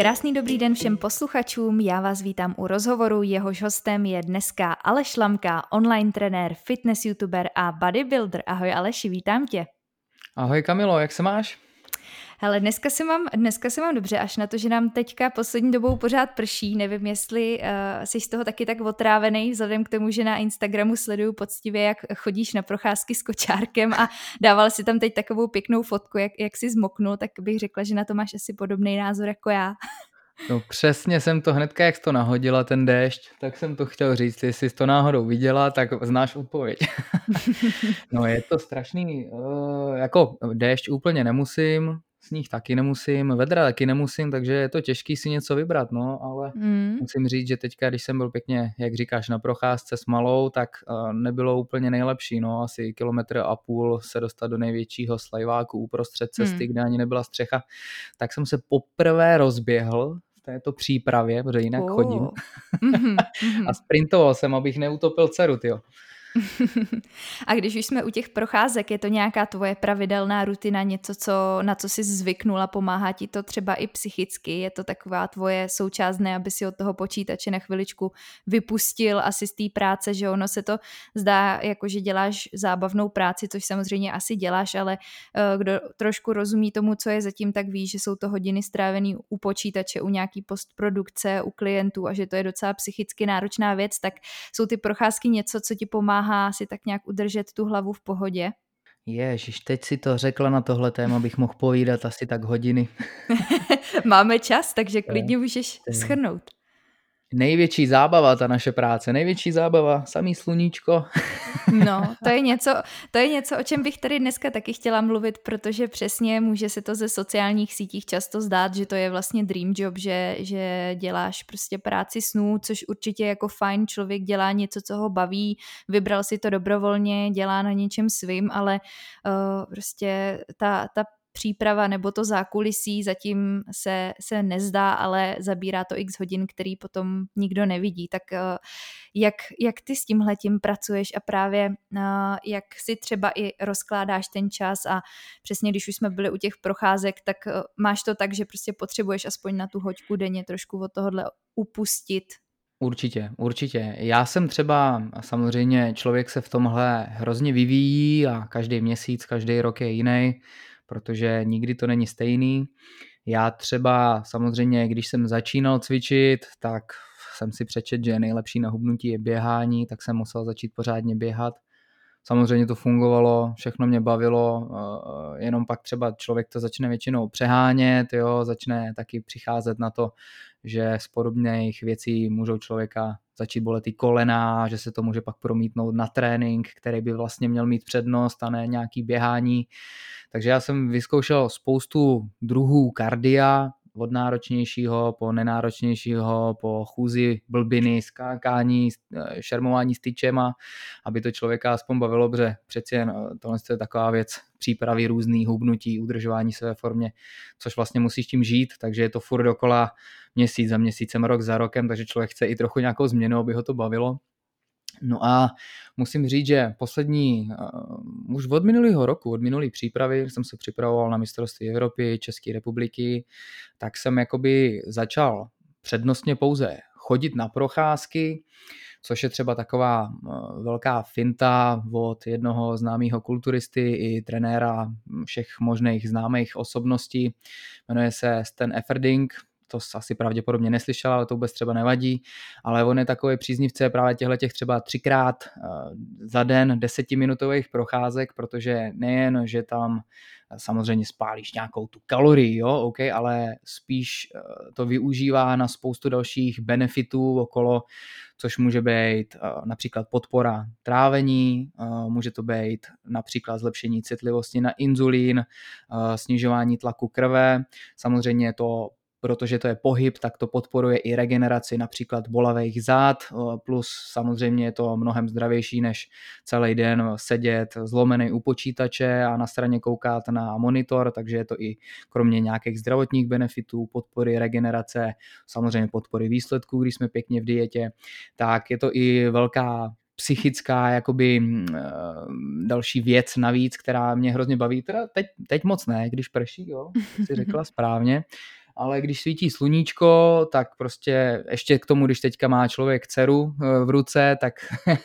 Krásný dobrý den všem posluchačům, já vás vítám u rozhovoru, jehož hostem je dneska Aleš Lamka, online trenér, fitness youtuber a bodybuilder. Ahoj Aleši, vítám tě. Ahoj Kamilo, jak se máš? Hele, dneska se mám, dneska se mám dobře, až na to, že nám teďka poslední dobou pořád prší. Nevím, jestli uh, jsi z toho taky tak otrávený, vzhledem k tomu, že na Instagramu sleduju poctivě, jak chodíš na procházky s kočárkem a dával si tam teď takovou pěknou fotku, jak, jak jsi zmoknul, tak bych řekla, že na to máš asi podobný názor jako já. No přesně jsem to hnedka, jak jsi to nahodila, ten déšť, tak jsem to chtěl říct, jestli jsi to náhodou viděla, tak znáš odpověď. no je to strašný, uh, jako déšť úplně nemusím, sníh taky nemusím, vedra taky nemusím, takže je to těžký si něco vybrat, no, ale mm. musím říct, že teďka, když jsem byl pěkně, jak říkáš, na procházce s malou, tak uh, nebylo úplně nejlepší, no, asi kilometr a půl se dostat do největšího slajváku uprostřed cesty, mm. kde ani nebyla střecha, tak jsem se poprvé rozběhl v této přípravě, protože jinak oh. chodím. Mm-hmm. a sprintoval jsem, abych neutopil dceru, tyjo. A když už jsme u těch procházek, je to nějaká tvoje pravidelná rutina, něco, co, na co jsi zvyknula, pomáhá ti to třeba i psychicky? Je to taková tvoje součást, ne, aby si od toho počítače na chviličku vypustil asi z té práce, že ono se to zdá, jako že děláš zábavnou práci, což samozřejmě asi děláš, ale uh, kdo trošku rozumí tomu, co je zatím, tak ví, že jsou to hodiny strávené u počítače, u nějaký postprodukce, u klientů a že to je docela psychicky náročná věc, tak jsou ty procházky něco, co ti pomáhá pomáhá si tak nějak udržet tu hlavu v pohodě. Ježiš, teď si to řekla na tohle téma, bych mohl povídat asi tak hodiny. Máme čas, takže klidně můžeš schrnout. Největší zábava ta naše práce, největší zábava, samý sluníčko. No, to je něco, to je něco, o čem bych tady dneska taky chtěla mluvit, protože přesně může se to ze sociálních sítích často zdát, že to je vlastně dream job, že, že děláš prostě práci snů, což určitě jako fajn, člověk dělá něco, co ho baví, vybral si to dobrovolně, dělá na něčem svým, ale uh, prostě ta, ta příprava nebo to zákulisí zatím se, se nezdá, ale zabírá to x hodin, který potom nikdo nevidí. Tak eh, jak, jak ty s tímhletím pracuješ a právě eh, jak si třeba i rozkládáš ten čas a přesně když už jsme byli u těch procházek, tak eh, máš to tak, že prostě potřebuješ aspoň na tu hoďku denně trošku od tohohle upustit, Určitě, určitě. Já jsem třeba, samozřejmě člověk se v tomhle hrozně vyvíjí a každý měsíc, každý rok je jiný protože nikdy to není stejný. Já třeba samozřejmě, když jsem začínal cvičit, tak jsem si přečet, že nejlepší na hubnutí je běhání, tak jsem musel začít pořádně běhat. Samozřejmě to fungovalo, všechno mě bavilo, eh, jenom pak třeba člověk to začne většinou přehánět, jo, začne taky přicházet na to, že z podobných věcí můžou člověka začít bolet i kolena, že se to může pak promítnout na trénink, který by vlastně měl mít přednost a ne nějaký běhání. Takže já jsem vyzkoušel spoustu druhů kardia, od náročnějšího po nenáročnějšího, po chůzi, blbiny, skákání, eh, šermování s tyčema, aby to člověka aspoň bavilo, protože přeci jen eh, tohle je taková věc přípravy různý hubnutí, udržování své formě, což vlastně musíš tím žít, takže je to furt dokola měsíc za měsícem, rok za rokem, takže člověk chce i trochu nějakou změnu, aby ho to bavilo. No a musím říct, že poslední, uh, už od minulého roku, od minulé přípravy, jsem se připravoval na mistrovství Evropy, České republiky, tak jsem jakoby začal přednostně pouze chodit na procházky, což je třeba taková velká finta od jednoho známého kulturisty i trenéra všech možných známých osobností. Jmenuje se Stan Efferding, to asi pravděpodobně neslyšela, ale to vůbec třeba nevadí, ale on je takový příznivce právě těchto těch třeba třikrát eh, za den desetiminutových procházek, protože nejen, že tam eh, samozřejmě spálíš nějakou tu kalorii, jo, OK, ale spíš eh, to využívá na spoustu dalších benefitů okolo, což může být například podpora trávení, může to být například zlepšení citlivosti na inzulín, snižování tlaku krve, samozřejmě to protože to je pohyb, tak to podporuje i regeneraci například bolavých zád, plus samozřejmě je to mnohem zdravější, než celý den sedět zlomený u počítače a na straně koukat na monitor, takže je to i kromě nějakých zdravotních benefitů, podpory regenerace, samozřejmě podpory výsledků, když jsme pěkně v dietě, tak je to i velká psychická jakoby další věc navíc, která mě hrozně baví. Teda teď, teď moc ne, když prší, jo, si řekla správně, ale když svítí sluníčko, tak prostě ještě k tomu, když teďka má člověk dceru eh, v ruce, tak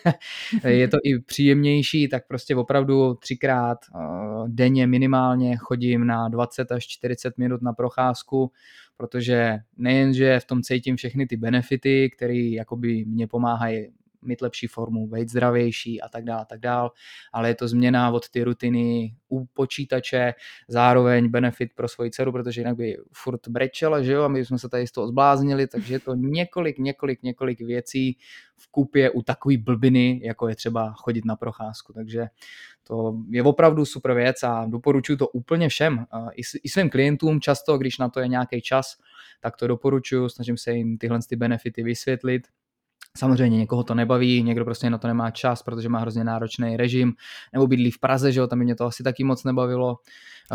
je to i příjemnější, tak prostě opravdu třikrát eh, denně minimálně chodím na 20 až 40 minut na procházku, protože nejenže v tom cítím všechny ty benefity, které jakoby mě pomáhají mít lepší formu, být zdravější a tak dále, tak dále, ale je to změna od ty rutiny u počítače, zároveň benefit pro svoji dceru, protože jinak by furt brečela, že jo, a my jsme se tady z toho zbláznili, takže je to několik, několik, několik věcí v kupě u takové blbiny, jako je třeba chodit na procházku, takže to je opravdu super věc a doporučuji to úplně všem, i svým klientům. Často, když na to je nějaký čas, tak to doporučuji, snažím se jim tyhle ty benefity vysvětlit, Samozřejmě někoho to nebaví, někdo prostě na to nemá čas, protože má hrozně náročný režim, nebo bydlí v Praze, že jo, tam by mě to asi taky moc nebavilo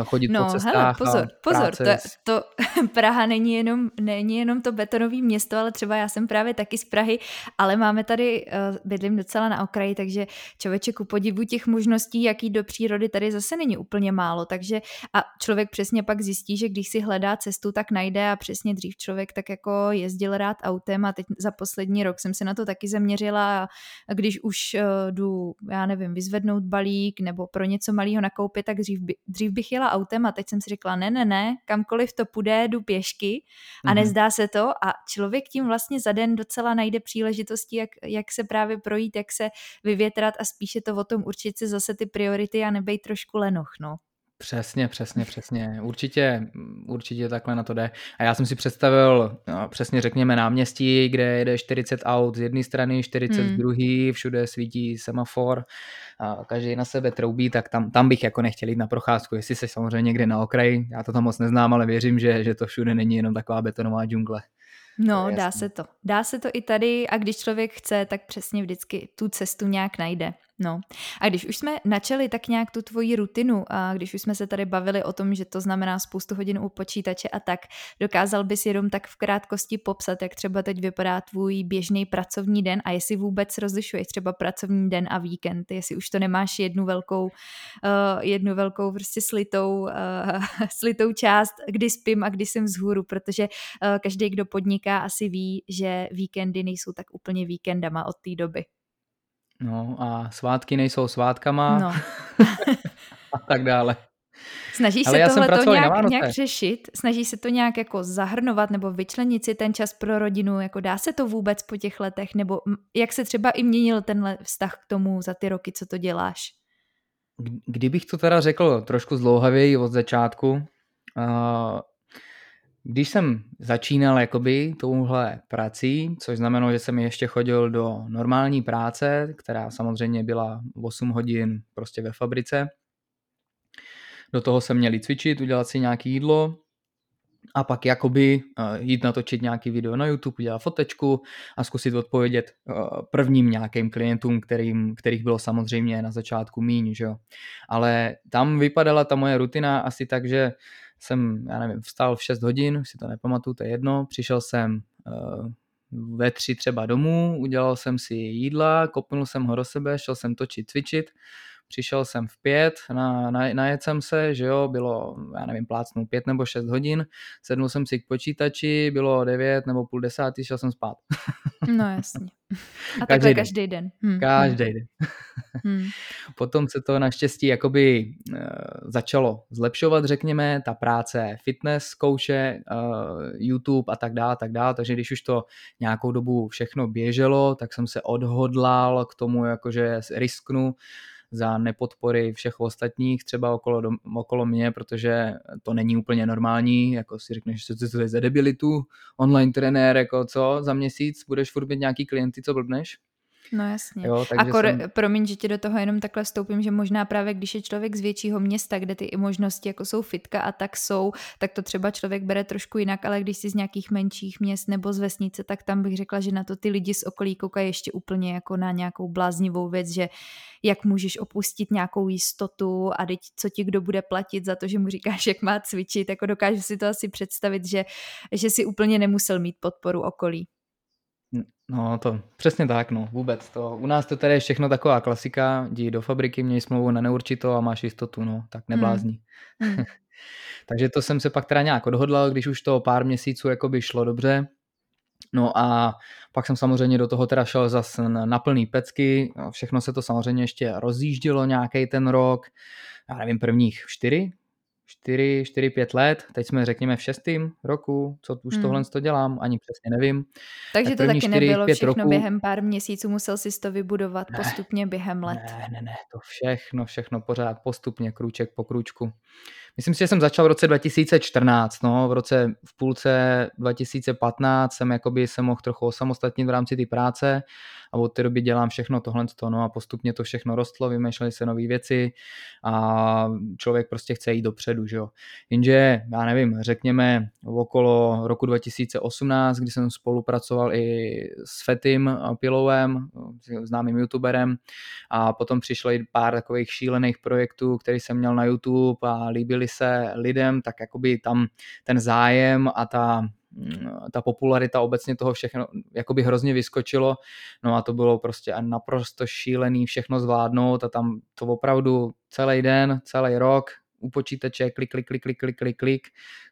chodit no, po cestách. Hele, pozor, pozor, to, to, Praha není jenom, není jenom to betonové město, ale třeba já jsem právě taky z Prahy, ale máme tady, uh, bydlím docela na okraji, takže člověče ku podivu těch možností, jaký do přírody tady zase není úplně málo, takže a člověk přesně pak zjistí, že když si hledá cestu, tak najde a přesně dřív člověk tak jako jezdil rád autem a teď za poslední rok jsem se na to taky zaměřila a když už uh, jdu, já nevím, vyzvednout balík nebo pro něco malého nakoupit, tak dřív, by, dřív bych jela autem a teď jsem si řekla, ne, ne, ne, kamkoliv to půjde, jdu pěšky a mm-hmm. nezdá se to a člověk tím vlastně za den docela najde příležitosti, jak, jak se právě projít, jak se vyvětrat a spíše to o tom určit si zase ty priority a nebej trošku lenoch, no. Přesně, přesně, přesně. Určitě, určitě takhle na to jde. A já jsem si představil, no, přesně řekněme, náměstí, kde jede 40 aut z jedné strany, 40 hmm. z druhé, všude svítí semafor a každý na sebe troubí, tak tam, tam bych jako nechtěl jít na procházku, jestli se samozřejmě někde na okraji, já to tam moc neznám, ale věřím, že, že to všude není jenom taková betonová džungle. No, dá se to. Dá se to i tady a když člověk chce, tak přesně vždycky tu cestu nějak najde. No a když už jsme načali tak nějak tu tvoji rutinu a když už jsme se tady bavili o tom, že to znamená spoustu hodin u počítače a tak, dokázal bys jenom tak v krátkosti popsat, jak třeba teď vypadá tvůj běžný pracovní den a jestli vůbec rozlišuješ třeba pracovní den a víkend, jestli už to nemáš jednu velkou, uh, jednu velkou prostě slitou, uh, slitou část, kdy spím a kdy jsem vzhůru, protože uh, každý, kdo podniká, asi ví, že víkendy nejsou tak úplně víkendama od té doby. No a svátky nejsou svátkama no. a tak dále. Snažíš se tohle to nějak, nějak řešit? Snažíš se to nějak jako zahrnovat nebo vyčlenit si ten čas pro rodinu? Jako dá se to vůbec po těch letech? Nebo jak se třeba i měnil tenhle vztah k tomu za ty roky, co to děláš? Kdybych to teda řekl trošku zdlouhavěji od začátku, když jsem začínal jakoby touhle prací, což znamenalo, že jsem ještě chodil do normální práce, která samozřejmě byla 8 hodin prostě ve fabrice. Do toho jsem měli cvičit, udělat si nějaké jídlo a pak jakoby jít natočit nějaký video na YouTube, udělat fotečku a zkusit odpovědět prvním nějakým klientům, kterým, kterých bylo samozřejmě na začátku míň, že jo. Ale tam vypadala ta moje rutina asi tak, že jsem, já nevím, vstal v 6 hodin, si to nepamatuju, to je jedno, přišel jsem uh, ve tři třeba domů, udělal jsem si jídla, kopnul jsem ho do sebe, šel jsem točit, cvičit, přišel jsem v pět, na, na, najet jsem se, že jo, bylo, já nevím, plácnu pět nebo šest hodin, sednul jsem si k počítači, bylo devět nebo půl desátý, šel jsem spát. No jasně. A takhle každý den. Hm. Každý hm. den. Hm. Potom se to naštěstí jakoby uh, začalo zlepšovat, řekněme, ta práce, fitness, kouše, uh, YouTube a tak dále, tak dále, takže když už to nějakou dobu všechno běželo, tak jsem se odhodlal k tomu, jakože risknu za nepodpory všech ostatních třeba okolo, dom, okolo mě, protože to není úplně normální, jako si řekneš, že to je za debilitu, online trenér, jako co, za měsíc budeš furt mít nějaký klienty, co blbneš? No jasně. Jo, a kor, jsem... promiň, že ti do toho jenom takhle vstoupím, že možná právě když je člověk z většího města, kde ty i možnosti jako jsou fitka a tak jsou, tak to třeba člověk bere trošku jinak, ale když jsi z nějakých menších měst nebo z vesnice, tak tam bych řekla, že na to ty lidi z okolí koukají ještě úplně jako na nějakou bláznivou věc, že jak můžeš opustit nějakou jistotu a teď co ti kdo bude platit za to, že mu říkáš, jak má cvičit, jako dokážu si to asi představit, že, že si úplně nemusel mít podporu okolí. No to přesně tak, no vůbec. To, u nás to tady je všechno taková klasika, jdi do fabriky, měj smlouvu na neurčito a máš jistotu, no tak neblázní. Hmm. Hmm. Takže to jsem se pak teda nějak odhodlal, když už to pár měsíců jakoby šlo dobře. No a pak jsem samozřejmě do toho teda šel zase na plný pecky, všechno se to samozřejmě ještě rozjíždilo nějaký ten rok, já nevím, prvních čtyři, 4, 4, 5 let, teď jsme řekněme v šestém roku, co už hmm. tohle to dělám, ani přesně nevím. Takže to taky 4, nebylo všechno roku... během pár měsíců, musel si to vybudovat ne, postupně během let. Ne, ne, ne, to všechno, všechno pořád postupně, krůček po krůčku. Myslím si, že jsem začal v roce 2014, no, v roce v půlce 2015 jsem jakoby se mohl trochu osamostatnit v rámci té práce a od té doby dělám všechno tohle, no a postupně to všechno rostlo, vymýšleli se nové věci a člověk prostě chce jít dopředu, že jo. Jenže, já nevím, řekněme okolo roku 2018, kdy jsem spolupracoval i s Fetim Pilovem, známým youtuberem a potom přišlo i pár takových šílených projektů, který jsem měl na YouTube a se lidem, tak jakoby tam ten zájem a ta ta popularita obecně toho všechno jakoby hrozně vyskočilo, no a to bylo prostě naprosto šílený všechno zvládnout a tam to opravdu celý den, celý rok u počítače, klik, klik, klik, klik, klik, klik, klik,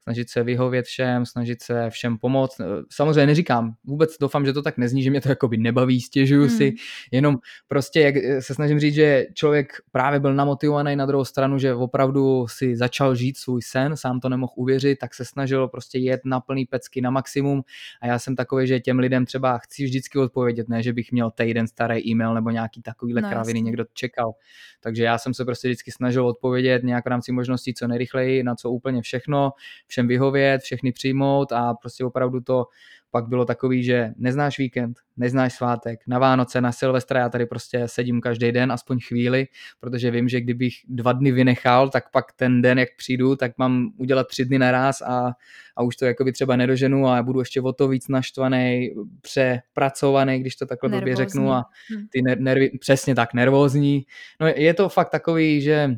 snažit se vyhovět všem, snažit se všem pomoct. Samozřejmě neříkám, vůbec doufám, že to tak nezní, že mě to jakoby nebaví, stěžuju hmm. si, jenom prostě jak se snažím říct, že člověk právě byl namotivovaný na druhou stranu, že opravdu si začal žít svůj sen, sám to nemohl uvěřit, tak se snažil prostě jet na plný pecky na maximum a já jsem takový, že těm lidem třeba chci vždycky odpovědět, ne, že bych měl týden starý e-mail nebo nějaký takovýhle no, kraviny někdo čekal. Takže já jsem se prostě vždycky snažil odpovědět nějak v rámci možností co nejrychleji na co úplně všechno, všem vyhovět, všechny přijmout a prostě opravdu to pak bylo takový, že neznáš víkend, neznáš svátek, na Vánoce, na Silvestra já tady prostě sedím každý den, aspoň chvíli, protože vím, že kdybych dva dny vynechal, tak pak ten den, jak přijdu, tak mám udělat tři dny naraz a, a už to jakoby třeba nedoženu a budu ještě o to víc naštvaný, přepracovaný, když to takhle blbě řeknu a hm. ty nervy, přesně tak, nervózní. No je to fakt takový, že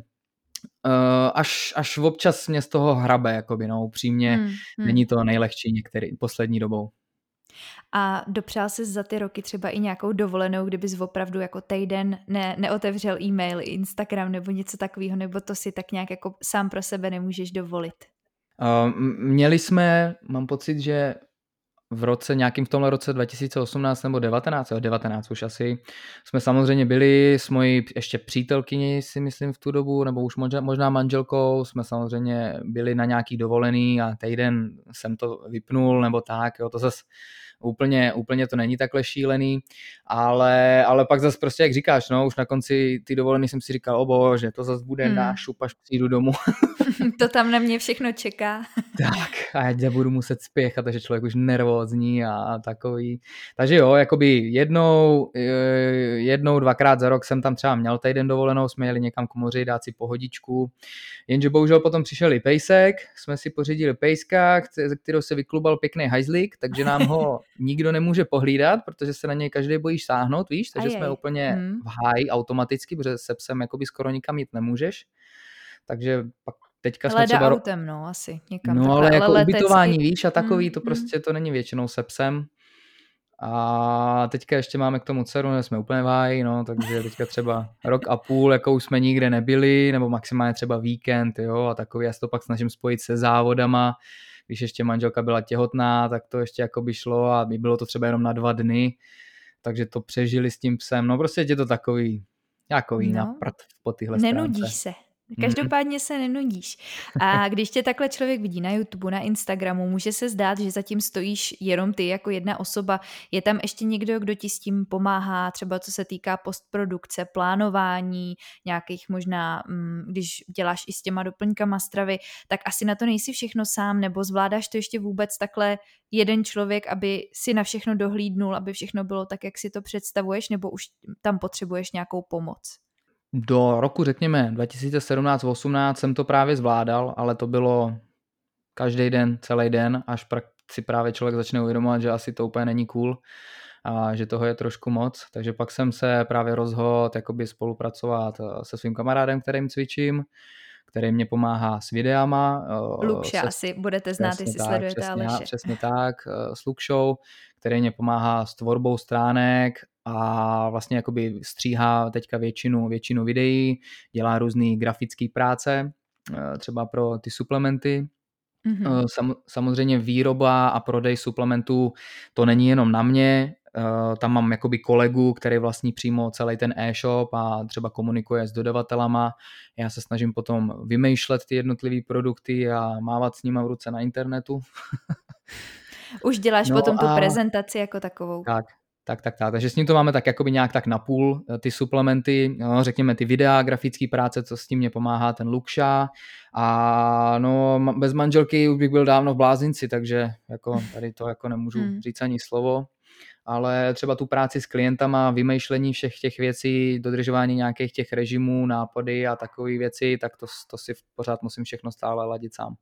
Uh, až, až občas mě z toho hrabe, jakoby, no, upřímně, hmm, hmm. není to nejlehčí některý, poslední dobou. A dopřál jsi za ty roky třeba i nějakou dovolenou, kdybys opravdu jako týden ne, neotevřel e-mail, Instagram nebo něco takového, nebo to si tak nějak jako sám pro sebe nemůžeš dovolit? Uh, měli jsme, mám pocit, že v roce, nějakým v tomhle roce 2018 nebo 19, 19 už asi, jsme samozřejmě byli s mojí ještě přítelkyní si myslím v tu dobu, nebo už možná, možná manželkou, jsme samozřejmě byli na nějaký dovolený a týden jsem to vypnul nebo tak, jo, to zase úplně, úplně to není takhle šílený, ale, ale pak zase prostě, jak říkáš, no, už na konci ty dovolený jsem si říkal, o bože, to zase bude hmm. náš až přijdu domů. to tam na mě všechno čeká. tak, a já budu muset spěchat, takže člověk už nervózní a takový. Takže jo, jakoby jednou, eh, jednou, dvakrát za rok jsem tam třeba měl týden dovolenou, jsme jeli někam k moři, dát si pohodičku, jenže bohužel potom přišel i pejsek, jsme si pořídili pejska, ze kterého se vyklubal pěkný hajzlík, takže nám ho nikdo nemůže pohlídat, protože se na něj každý bojí sáhnout, víš, takže jsme úplně hmm. v háji automaticky, protože se psem jakoby skoro nikam jít nemůžeš. Takže pak teďka jsme třeba... autem, no, asi. Někam no, ale, jako letecky. ubytování, víš, a takový, hmm, to hmm. prostě to není většinou se psem. A teďka ještě máme k tomu dceru, jsme úplně v háji, no, takže teďka třeba rok a půl, jako už jsme nikde nebyli, nebo maximálně třeba víkend, jo, a takový, já se to pak snažím spojit se závodama, když ještě manželka byla těhotná, tak to ještě jako by šlo a bylo to třeba jenom na dva dny, takže to přežili s tím psem. No prostě je to takový, takový no. na po tyhle Nenudíš stránce. se. Mhm. Každopádně se nenudíš. A když tě takhle člověk vidí na YouTube, na Instagramu, může se zdát, že zatím stojíš jenom ty jako jedna osoba. Je tam ještě někdo, kdo ti s tím pomáhá, třeba co se týká postprodukce, plánování, nějakých možná, mm, když děláš i s těma doplňkama stravy, tak asi na to nejsi všechno sám, nebo zvládáš to ještě vůbec takhle jeden člověk, aby si na všechno dohlídnul, aby všechno bylo tak, jak si to představuješ, nebo už tam potřebuješ nějakou pomoc? Do roku, řekněme, 2017-18 jsem to právě zvládal, ale to bylo každý den, celý den, až si právě člověk začne uvědomovat, že asi to úplně není cool a že toho je trošku moc. Takže pak jsem se právě rozhodl jakoby spolupracovat eh, se svým kamarádem, kterým cvičím, který mě pomáhá s videama. Eh, Lukša se, asi budete znát, jestli tak, sledujete přesně, Aleše. Přesně tak, eh, s Lukšou, který mě pomáhá s tvorbou stránek a vlastně jakoby stříhá teďka většinu, většinu videí, dělá různé grafické práce třeba pro ty suplementy. Mm-hmm. Sam, samozřejmě výroba a prodej suplementů to není jenom na mě, tam mám jakoby kolegu, který vlastní přímo celý ten e-shop a třeba komunikuje s dodavatelama. Já se snažím potom vymýšlet ty jednotlivé produkty a mávat s nimi v ruce na internetu. Už děláš no potom tu a... prezentaci jako takovou. Tak, tak, tak, tak. Takže s ním to máme tak jakoby nějak tak napůl, eh, ty suplementy, no, řekněme ty videa, grafické práce, co s tím mě pomáhá ten Lukša. A no, bez manželky už bych byl dávno v blázinci, takže jako tady to jako nemůžu hmm. říct ani slovo. Ale třeba tu práci s klientama, vymýšlení všech těch věcí, dodržování nějakých těch režimů, nápady a takové věci, tak to, to si pořád musím všechno stále ladit sám.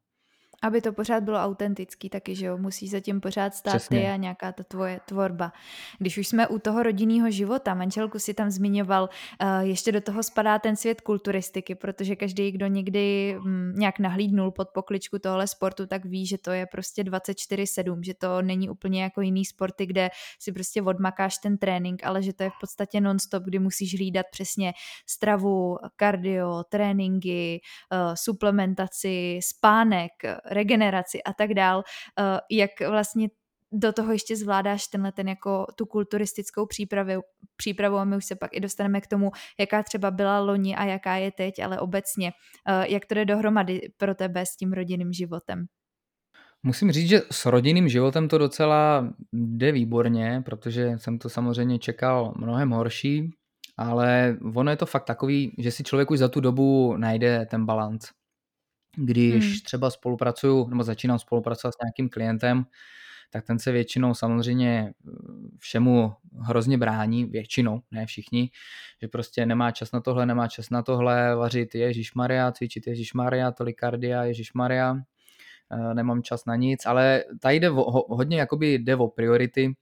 Aby to pořád bylo autentický taky, že jo, musí za tím pořád stát Přesně. ty a nějaká ta tvoje tvorba. Když už jsme u toho rodinného života, manželku si tam zmiňoval, uh, ještě do toho spadá ten svět kulturistiky, protože každý, kdo někdy um, nějak nahlídnul pod pokličku tohle sportu, tak ví, že to je prostě 24-7, že to není úplně jako jiný sporty, kde si prostě odmakáš ten trénink, ale že to je v podstatě non-stop, kdy musíš hlídat přesně stravu, kardio, tréninky, uh, suplementaci, spánek, regeneraci a tak dál, eh, jak vlastně do toho ještě zvládáš tenhle ten jako tu kulturistickou přípravu, přípravu a my už se pak i dostaneme k tomu, jaká třeba byla loni a jaká je teď, ale obecně, eh, jak to jde dohromady pro tebe s tím rodinným životem? Musím říct, že s rodinným životem to docela jde výborně, protože jsem to samozřejmě čekal mnohem horší, ale ono je to fakt takový, že si člověk už za tu dobu najde ten balans když hmm. třeba spolupracuju nebo začínám spolupracovat s nějakým klientem, tak ten se většinou samozřejmě eh, všemu hrozně brání, většinou, ne všichni, že prostě nemá čas na tohle, nemá čas na tohle, vařit Ježíš Maria, cvičit Ježíš Maria, tolik kardia, Ježíš Maria, eh, nemám čas na nic, ale tady jde o, hodně jakoby jde o priority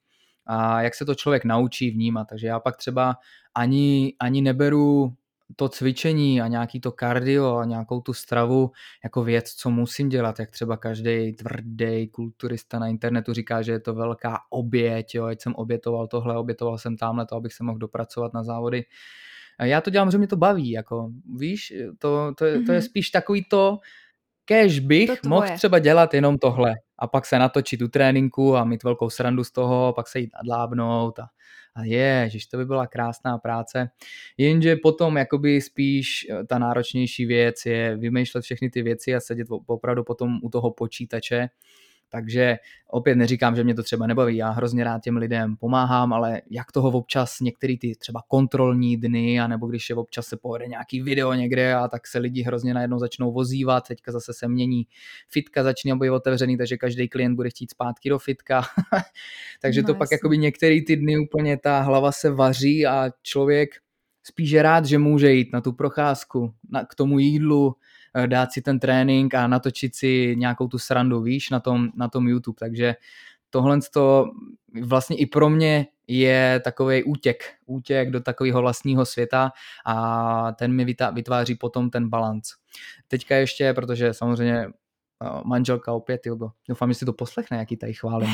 a jak se to člověk naučí vnímat, takže já pak třeba ani, ani neberu to cvičení a nějaký to kardio a nějakou tu stravu jako věc, co musím dělat, jak třeba každý tvrdý kulturista na internetu říká, že je to velká oběť, jo, ať jsem obětoval tohle, obětoval jsem tamhle to, abych se mohl dopracovat na závody. Já to dělám, že mě to baví, jako víš, to, to, je, to je mhm. spíš takový to, kež bych to mohl třeba dělat jenom tohle a pak se natočit u tréninku a mít velkou srandu z toho, pak se jít nadlábnout a a je, že to by byla krásná práce. Jenže potom jakoby spíš eh, ta náročnější věc je vymýšlet všechny ty věci a sedět opravdu potom u toho počítače takže opět neříkám, že mě to třeba nebaví, já hrozně rád těm lidem pomáhám, ale jak toho občas některý ty třeba kontrolní dny, anebo když je občas se povede nějaký video někde a tak se lidi hrozně najednou začnou vozívat, teďka zase se mění fitka, začne být otevřený, takže každý klient bude chtít zpátky do fitka. takže no, to jasný. pak jakoby některý ty dny úplně ta hlava se vaří a člověk spíš je rád, že může jít na tu procházku, na, k tomu jídlu, dát si ten trénink a natočit si nějakou tu srandu, víš, na tom, na tom YouTube. Takže tohle to vlastně i pro mě je takový útěk, útěk do takového vlastního světa a ten mi vytváří potom ten balans. Teďka ještě, protože samozřejmě eh, manželka opět, Jogo, doufám, že si to poslechne, jaký tady chválím.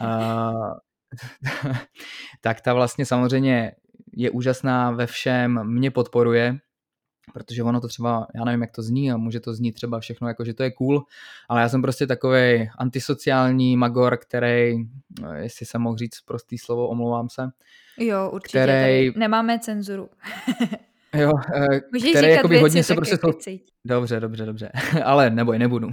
uh, tak ta vlastně samozřejmě je úžasná ve všem, mě podporuje, protože ono to třeba, já nevím, jak to zní a může to znít třeba všechno jako, že to je cool, ale já jsem prostě takový antisociální magor, který, no, jestli jsem mohl říct prostý slovo, omlouvám se. Jo, určitě, který... nemáme cenzuru. jo, eh, Můžeš který jakoby hodně se prostě... Dobře, dobře, dobře, ale neboj, nebudu.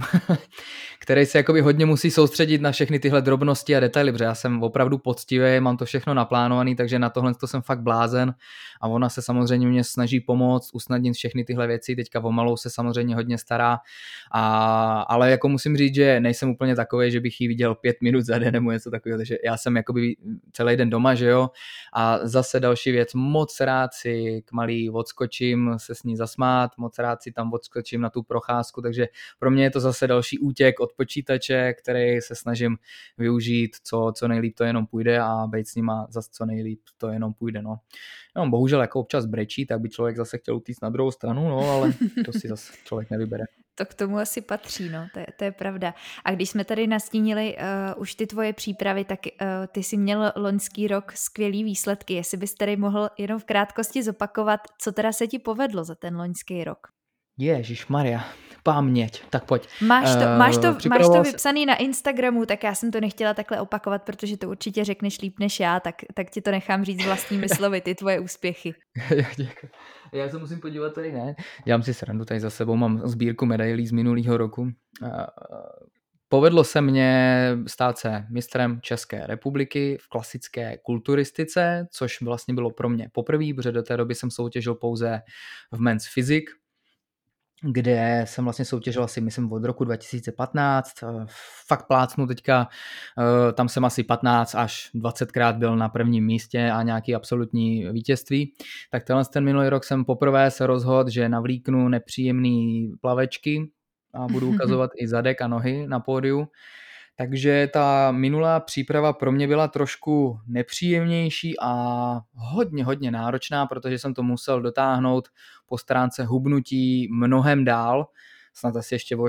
který se jakoby hodně musí soustředit na všechny tyhle drobnosti a detaily, protože já jsem opravdu poctivý, mám to všechno naplánovaný, takže na tohle to jsem fakt blázen. A ona se samozřejmě mě snaží pomoct, usnadnit všechny tyhle věci, teďka o malou se samozřejmě hodně stará, a, ale jako musím říct, že nejsem úplně takový, že bych jí viděl pět minut za den nebo něco takového, takže já jsem jakoby celý den doma, že jo, a zase další věc, moc rád si k malý odskočím, se s ní zasmát, moc rád si tam odskočím skočím na tu procházku, takže pro mě je to zase další útěk od počítače, který se snažím využít, co, co nejlíp to jenom půjde a být s nima zase co nejlíp to jenom půjde. No. No, bohužel jako občas brečí, tak by člověk zase chtěl utíct na druhou stranu, no, ale to si zase člověk nevybere. To k tomu asi patří, no, to je, to je pravda. A když jsme tady nastínili uh, už ty tvoje přípravy, tak uh, ty jsi měl loňský rok skvělý výsledky. Jestli bys tady mohl jenom v krátkosti zopakovat, co teda se ti povedlo za ten loňský rok? Ježíš Maria. Paměť. Tak pojď. Máš to, uh, máš to, máš to vypsaný na Instagramu, tak já jsem to nechtěla takhle opakovat, protože to určitě řekneš líp než já, tak, tak ti to nechám říct vlastními slovy, ty tvoje úspěchy. Já se musím podívat tady, ne? Dělám si srandu, tady za sebou mám sbírku medailí z minulého roku. Povedlo se mně stát se mistrem České republiky v klasické kulturistice, což vlastně bylo pro mě poprvé, protože do té doby jsem soutěžil pouze v men's physics, kde jsem vlastně soutěžil asi, myslím, od roku 2015. Fakt plácnu teďka, eh, tam jsem asi 15 až 20 krát byl na prvním místě a nějaký absolutní vítězství. Tak tenhle ten minulý rok jsem poprvé se rozhodl, že navlíknu nepříjemný plavečky a budu ukazovat i zadek a nohy na pódiu. Takže ta minulá příprava pro mě byla trošku nepříjemnější a hodně, hodně náročná, protože jsem to musel dotáhnout po stránce hubnutí mnohem dál, snad asi ještě o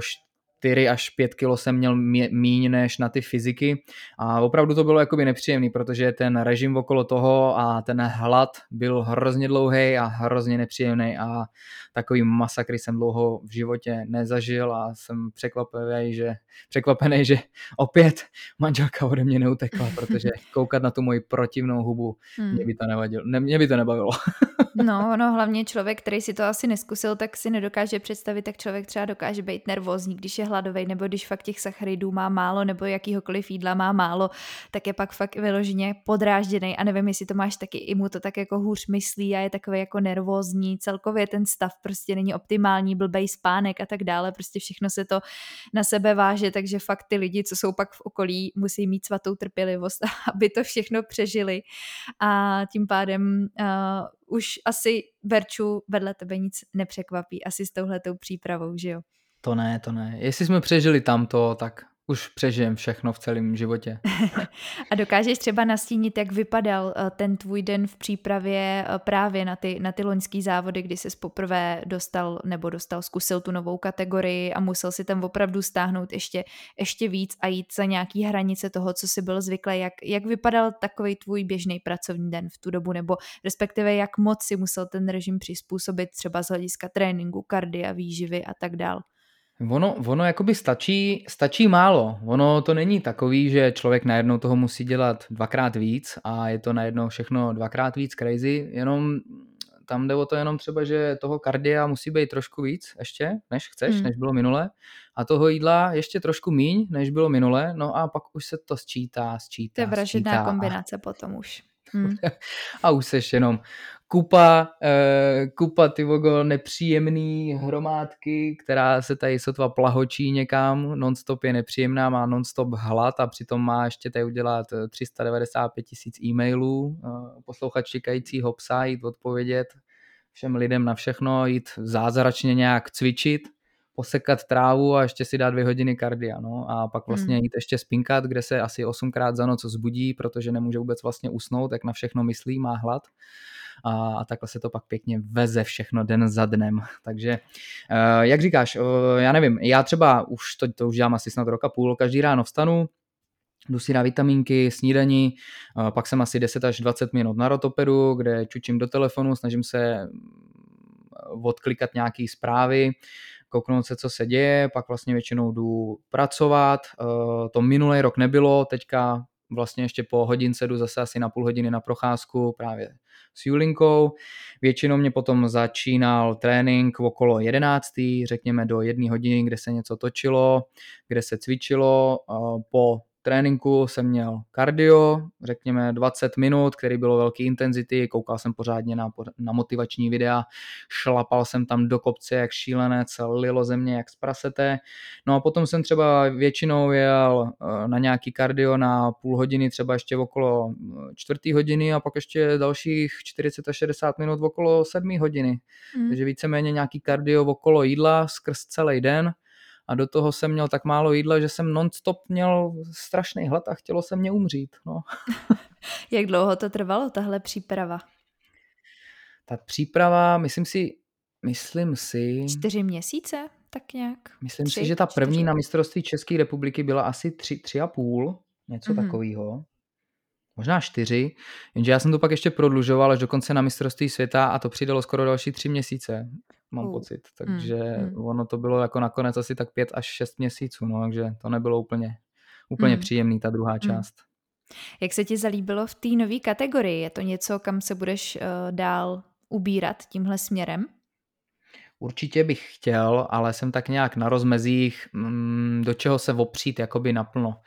4 až 5 kilo jsem měl míň než na ty fyziky a opravdu to bylo jakoby nepříjemný, protože ten režim okolo toho a ten hlad byl hrozně dlouhý a hrozně nepříjemný a takový masakry jsem dlouho v životě nezažil a jsem překvapený, že, překvapený, že opět manželka ode mě neutekla, protože koukat na tu moji protivnou hubu, hmm. mě by to nevadilo, ne, mě by to nebavilo. No, no, hlavně člověk, který si to asi neskusil, tak si nedokáže představit, tak člověk třeba dokáže být nervózní, když je hladový, nebo když fakt těch sacharidů má málo, nebo jakýhokoliv jídla má málo, tak je pak fakt vyloženě podrážděný a nevím, jestli to máš taky, i mu to tak jako hůř myslí a je takový jako nervózní, celkově ten stav prostě není optimální, blbej spánek a tak dále, prostě všechno se to na sebe váže, takže fakt ty lidi, co jsou pak v okolí, musí mít svatou trpělivost, aby to všechno přežili. A tím pádem uh, už asi Verču vedle tebe nic nepřekvapí, asi s touhletou přípravou, že jo? To ne, to ne. Jestli jsme přežili tamto, tak už přežijem všechno v celém životě. a dokážeš třeba nastínit, jak vypadal eh, ten tvůj den v přípravě eh, právě na ty, na ty loňský závody, kdy jsi poprvé dostal nebo dostal, zkusil tu novou kategorii a musel si tam opravdu stáhnout ještě, ještě víc a jít za nějaký hranice toho, co jsi byl zvyklý. Jak, jak vypadal takový tvůj běžný pracovní den v tu dobu, nebo respektive jak moc si musel ten režim přizpůsobit třeba z hlediska tréninku, kardia, výživy a tak dál? Ono, ono jakoby stačí, stačí málo. Ono to není takový, že člověk najednou toho musí dělat dvakrát víc a je to najednou všechno dvakrát víc crazy, jenom tam jde o to jenom třeba, že toho kardia musí být trošku víc ještě, než chceš, hmm. než bylo minule. A toho jídla ještě trošku míň, než bylo minule. No a pak už se to sčítá, sčítá, To je vražedná kombinace potom už. Hmm. a už seš jenom kupa, uh, kupa ty vogo nepříjemný hromádky, která se tady sotva plahočí někam, nonstop je nepříjemná, má nonstop hlad a přitom má ještě tady udělat 395 tisíc e-mailů, uh, poslouchat čekajícího psa, jít odpovědět všem lidem na všechno, jít zázračně nějak cvičit, posekat trávu a ještě si dát dvě hodiny kardia, no a pak vlastně hmm. jít ještě spinkat, kde se asi osmkrát za noc zbudí, protože nemůže vůbec vlastně usnout, jak na všechno myslí, má hlad a, takhle se to pak pěkně veze všechno den za dnem. Takže uh, jak říkáš, já nevím, já třeba už to, to už dělám asi snad roka půl, každý ráno vstanu, jdu si dát vitamínky, snídaní, pak jsem asi 10 až 20 minut na rotopedu, kde čučím do telefonu, snažím se odklikat nějaké zprávy, kouknout se, co se děje, pak vlastně většinou jdu pracovat. To minulý rok nebylo, teďka vlastně ještě po hodince jdu zase asi na půl hodiny na procházku právě s Julinkou. Většinou mě potom začínal trénink okolo 11. řekněme do jedné hodiny, kde se něco točilo, kde se cvičilo. Po tréninku jsem měl kardio, řekněme 20 minut, který bylo velký intenzity, koukal jsem pořádně na, na motivační videa, šlapal jsem tam do kopce jak šílenec, lilo země jak z prasete. No a potom jsem třeba většinou jel eh, na nějaký kardio na půl hodiny, třeba ještě okolo eh, čtvrtý hodiny a pak ještě dalších 40 až 60 minut okolo sedmý hodiny. Mm. Takže víceméně nějaký kardio okolo jídla skrz celý den a do toho jsem měl tak málo jídla, že jsem nonstop měl strašný hlad a chtělo se mě umřít. No. Jak dlouho to trvalo, tahle příprava? Ta příprava, myslím si, myslím si... Čtyři měsíce, tak nějak? Myslím tři, si, že ta první čtyři. na mistrovství České republiky byla asi tři, tři a půl, něco mm-hmm. takového. Možná čtyři, jenže já jsem to pak ještě prodlužoval až dokonce na mistrovství světa a to přidalo skoro další tři měsíce, mám uh. pocit. Takže mm. ono to bylo jako nakonec asi tak pět až šest měsíců, no, takže to nebylo úplně, úplně mm. příjemný ta druhá část. Mm. Jak se ti zalíbilo v té nové kategorii? Je to něco, kam se budeš uh, dál ubírat tímhle směrem? Určitě bych chtěl, ale jsem tak nějak na rozmezích, mm, do čeho se opřít jakoby naplno.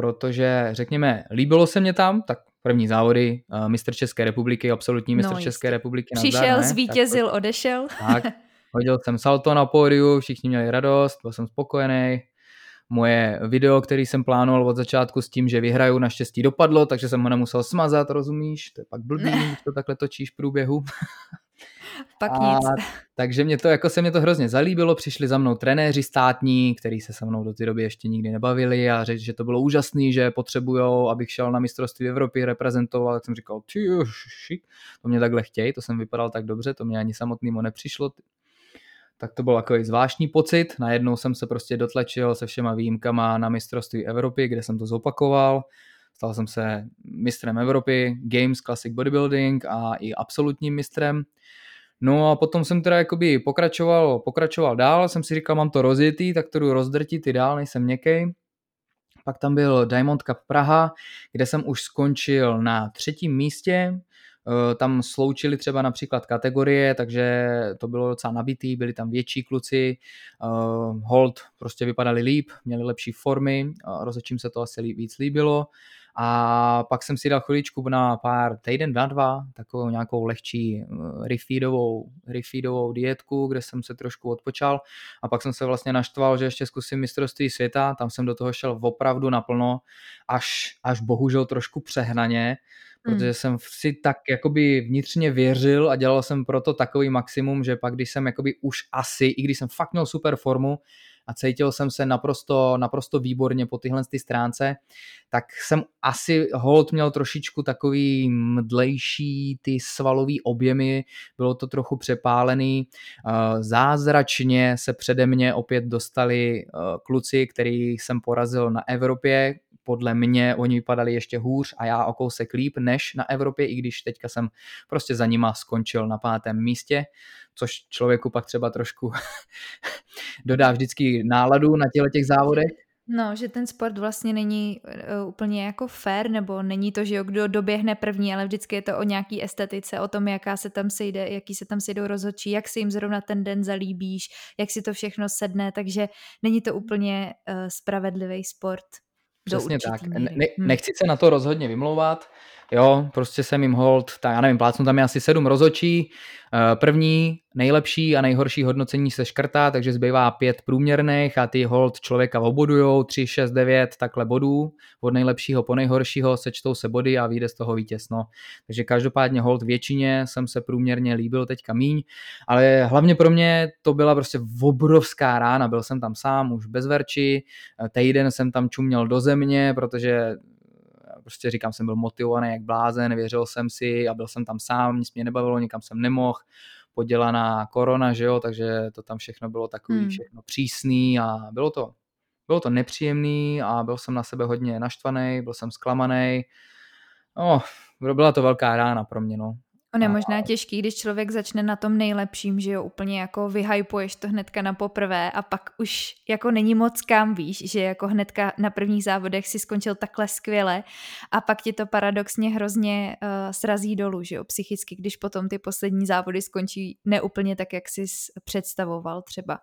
Protože řekněme, líbilo se mě tam, tak první závody, uh, mistr České republiky, absolutní mistr no, České republiky. Přišel, nazdar, zvítězil, tak, odešel. Tak, hodil jsem salto na pódiu, všichni měli radost, byl jsem spokojený. Moje video, který jsem plánoval od začátku s tím, že vyhraju, naštěstí dopadlo, takže jsem ho nemusel smazat, rozumíš? To je pak blbý, když to takhle točíš v průběhu. Pak a, nic. Takže mě to, jako se mě to hrozně zalíbilo, přišli za mnou trenéři státní, který se se mnou do té doby ještě nikdy nebavili a řekli, že to bylo úžasný, že potřebujou, abych šel na mistrovství Evropy, reprezentoval, tak jsem říkal, ty to mě takhle chtějí, to jsem vypadal tak dobře, to mě ani samotnému nepřišlo, tak to byl takový zvláštní pocit. Najednou jsem se prostě dotlačil se všema výjimkama na mistrovství Evropy, kde jsem to zopakoval. Stal jsem se mistrem Evropy, Games Classic Bodybuilding a i absolutním mistrem. No a potom jsem teda jakoby pokračoval, pokračoval dál, jsem si říkal, mám to rozjetý, tak to jdu rozdrtit i dál, nejsem měkkej. Pak tam byl Diamond Cup Praha, kde jsem už skončil na třetím místě, eh, tam sloučili třeba například kategorie, takže to bylo docela nabitý, byli tam větší kluci, eh, hold prostě vypadali líp, měli lepší formy, rozhodčím se to asi víc líbilo. A pak jsem si dal chviličku na pár týden, dva, dva, takovou nějakou lehčí eh, refeedovou, refeedovou dietku, kde jsem se trošku odpočal a pak jsem se vlastně naštval, že ještě zkusím mistrovství světa, tam jsem do toho šel opravdu naplno, až, až bohužel trošku přehnaně, protože hmm. jsem si tak jakoby vnitřně věřil a dělal jsem proto takový maximum, že pak když jsem jakoby už asi, i když jsem fakt měl super formu, a cítil jsem se naprosto, naprosto výborně po tyhle ty stránce, tak jsem asi hold měl trošičku takový mdlejší ty svalový objemy, bylo to trochu přepálený. Eh, zázračně se přede mě opět dostali eh, kluci, který jsem porazil na Evropě, podle mě oni vypadali ještě hůř a já o kousek líp než na Evropě, i když teďka jsem prostě za nima skončil na pátém místě, což člověku pak třeba trošku dodá vždycky náladu na těle těch závodech. No, že ten sport vlastně není uh, úplně jako fair, nebo není to, že jo, kdo doběhne první, ale vždycky je to o nějaký estetice, o tom, jaká se tam sejde, jaký se tam sejdou rozhodčí, jak si jim zrovna ten den zalíbíš, jak si to všechno sedne, takže není to úplně uh, spravedlivý sport. Přesně tak. Ne, hm. nechci se na to rozhodně vymlouvat, jo, prostě jsem jim hold, tak já nevím, plácnu tam je asi sedm rozočí, eh, první, nejlepší a nejhorší hodnocení se škrtá, takže zbývá pět průměrných a ty hold člověka obodujou, 3, 6, 9 takhle bodů, od nejlepšího po nejhoršího sečtou se body a vyjde z toho vítěz, no. Takže každopádně hold většině jsem se průměrně líbil teďka míň, ale hlavně pro mě to byla prostě obrovská rána, byl jsem tam sám, už bez verči, eh, týden jsem tam čuměl do země, protože prostě říkám, jsem byl motivovaný jak blázen, věřil jsem si a byl jsem tam sám, nic mě nebavilo, nikam jsem nemohl, podělaná korona, že jo, takže to tam všechno bylo takový hmm. všechno přísný a bylo to, bylo to nepříjemný a byl jsem na sebe hodně naštvaný, byl jsem zklamaný. No, byla to velká rána pro mě, no. On je možná těžký, když člověk začne na tom nejlepším, že jo, úplně jako vyhypuješ to hnedka na poprvé a pak už jako není moc kam, víš, že jako hnedka na prvních závodech si skončil takhle skvěle a pak ti to paradoxně hrozně uh, srazí dolů, že jo, psychicky, když potom ty poslední závody skončí neúplně tak, jak jsi představoval třeba.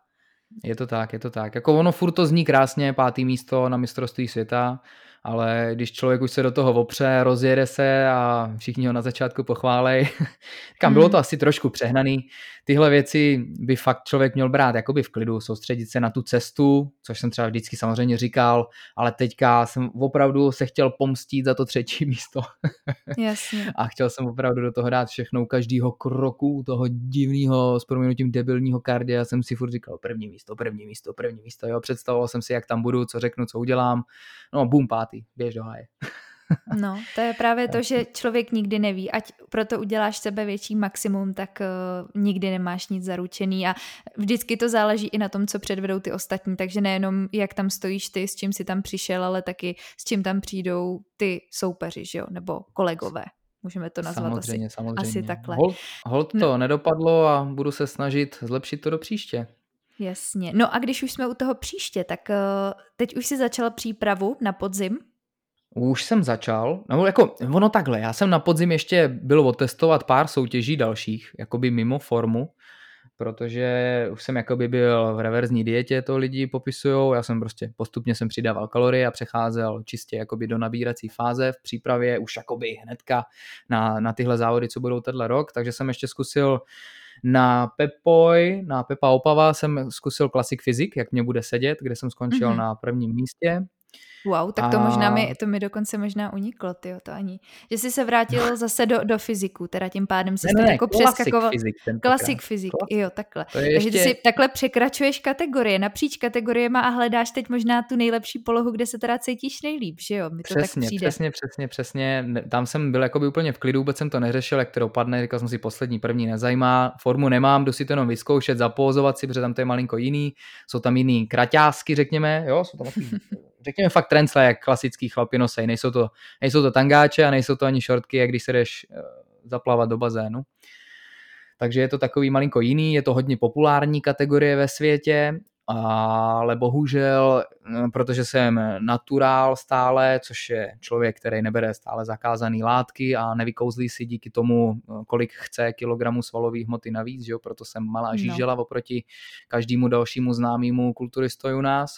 Je to tak, je to tak. Jako ono furt to zní krásně, pátý místo na mistrovství světa, ale když člověk už se do toho opře, rozjede se a všichni ho na začátku pochválej, kam bylo to hmm. asi trošku přehnaný. Tyhle věci by fakt člověk měl brát jakoby v klidu, soustředit se na tu cestu, což jsem třeba vždycky samozřejmě říkal, ale teďka jsem opravdu se chtěl pomstít za to třetí místo. Jasně. A chtěl jsem opravdu do toho dát všechno u každého kroku, toho divného, s proměnutím debilního kardia, jsem si furt říkal první místo, první místo, první místo, jo, představoval jsem si, jak tam budu, co řeknu, co udělám, no bum, pátý, běž do háje. No, to je právě to, že člověk nikdy neví. Ať proto uděláš sebe větší maximum, tak uh, nikdy nemáš nic zaručený a vždycky to záleží i na tom, co předvedou ty ostatní. Takže nejenom jak tam stojíš ty, s čím si tam přišel, ale taky s čím tam přijdou ty soupeři, že jo, nebo kolegové. Můžeme to nazvat samozřejmě, asi, samozřejmě. asi takhle. Hold, hold to no. nedopadlo a budu se snažit zlepšit to do příště. Jasně. No a když už jsme u toho příště, tak uh, teď už si začal přípravu na podzim? Už jsem začal, no jako ono takhle, já jsem na podzim ještě byl otestovat pár soutěží dalších, jakoby mimo formu, protože už jsem jakoby byl v reverzní dietě, to lidi popisují, já jsem prostě postupně jsem přidával kalorie a přecházel čistě jakoby do nabírací fáze v přípravě už jakoby hnedka na, na tyhle závody, co budou tenhle rok, takže jsem ještě zkusil na Pepoj, na Pepa Opava jsem zkusil Classic Physics, jak mě bude sedět, kde jsem skončil mm-hmm. na prvním místě. Wow, tak to a... možná mi, to mi dokonce možná uniklo, tyjo, to ani. Že jsi se vrátil zase do, do fyziku, teda tím pádem jsi ne, ne, jako přeskakoval. Klasik fyzik, jo, takhle. Takže ještě... ty si takhle překračuješ kategorie, napříč kategoriema a hledáš teď možná tu nejlepší polohu, kde se teda cítíš nejlíp, že jo? Mi to přesně, tak přijde. přesně, přesně, přesně. Tam jsem byl jakoby úplně v klidu, vůbec jsem to neřešil, jak to dopadne, říkal jsem si poslední, první nezajímá, formu nemám, jdu si to jenom vyzkoušet, zapózovat si, protože tam to je malinko jiný, jsou tam jiný kraťásky, řekněme, jo, jsou tam takový řekněme fakt trencle, jak klasický chlapi nosej. Nejsou to, nejsou to tangáče a nejsou to ani šortky, jak když se jdeš eh, zaplavat do bazénu. Takže je to takový malinko jiný, je to hodně populární kategorie ve světě, ale bohužel, eh, protože jsem naturál stále, což je člověk, který nebere stále zakázaný látky a nevykouzlí si díky tomu, eh, kolik chce kilogramů svalové hmoty navíc, že jo? proto jsem malá no. žížela oproti každému dalšímu známému kulturistoju u nás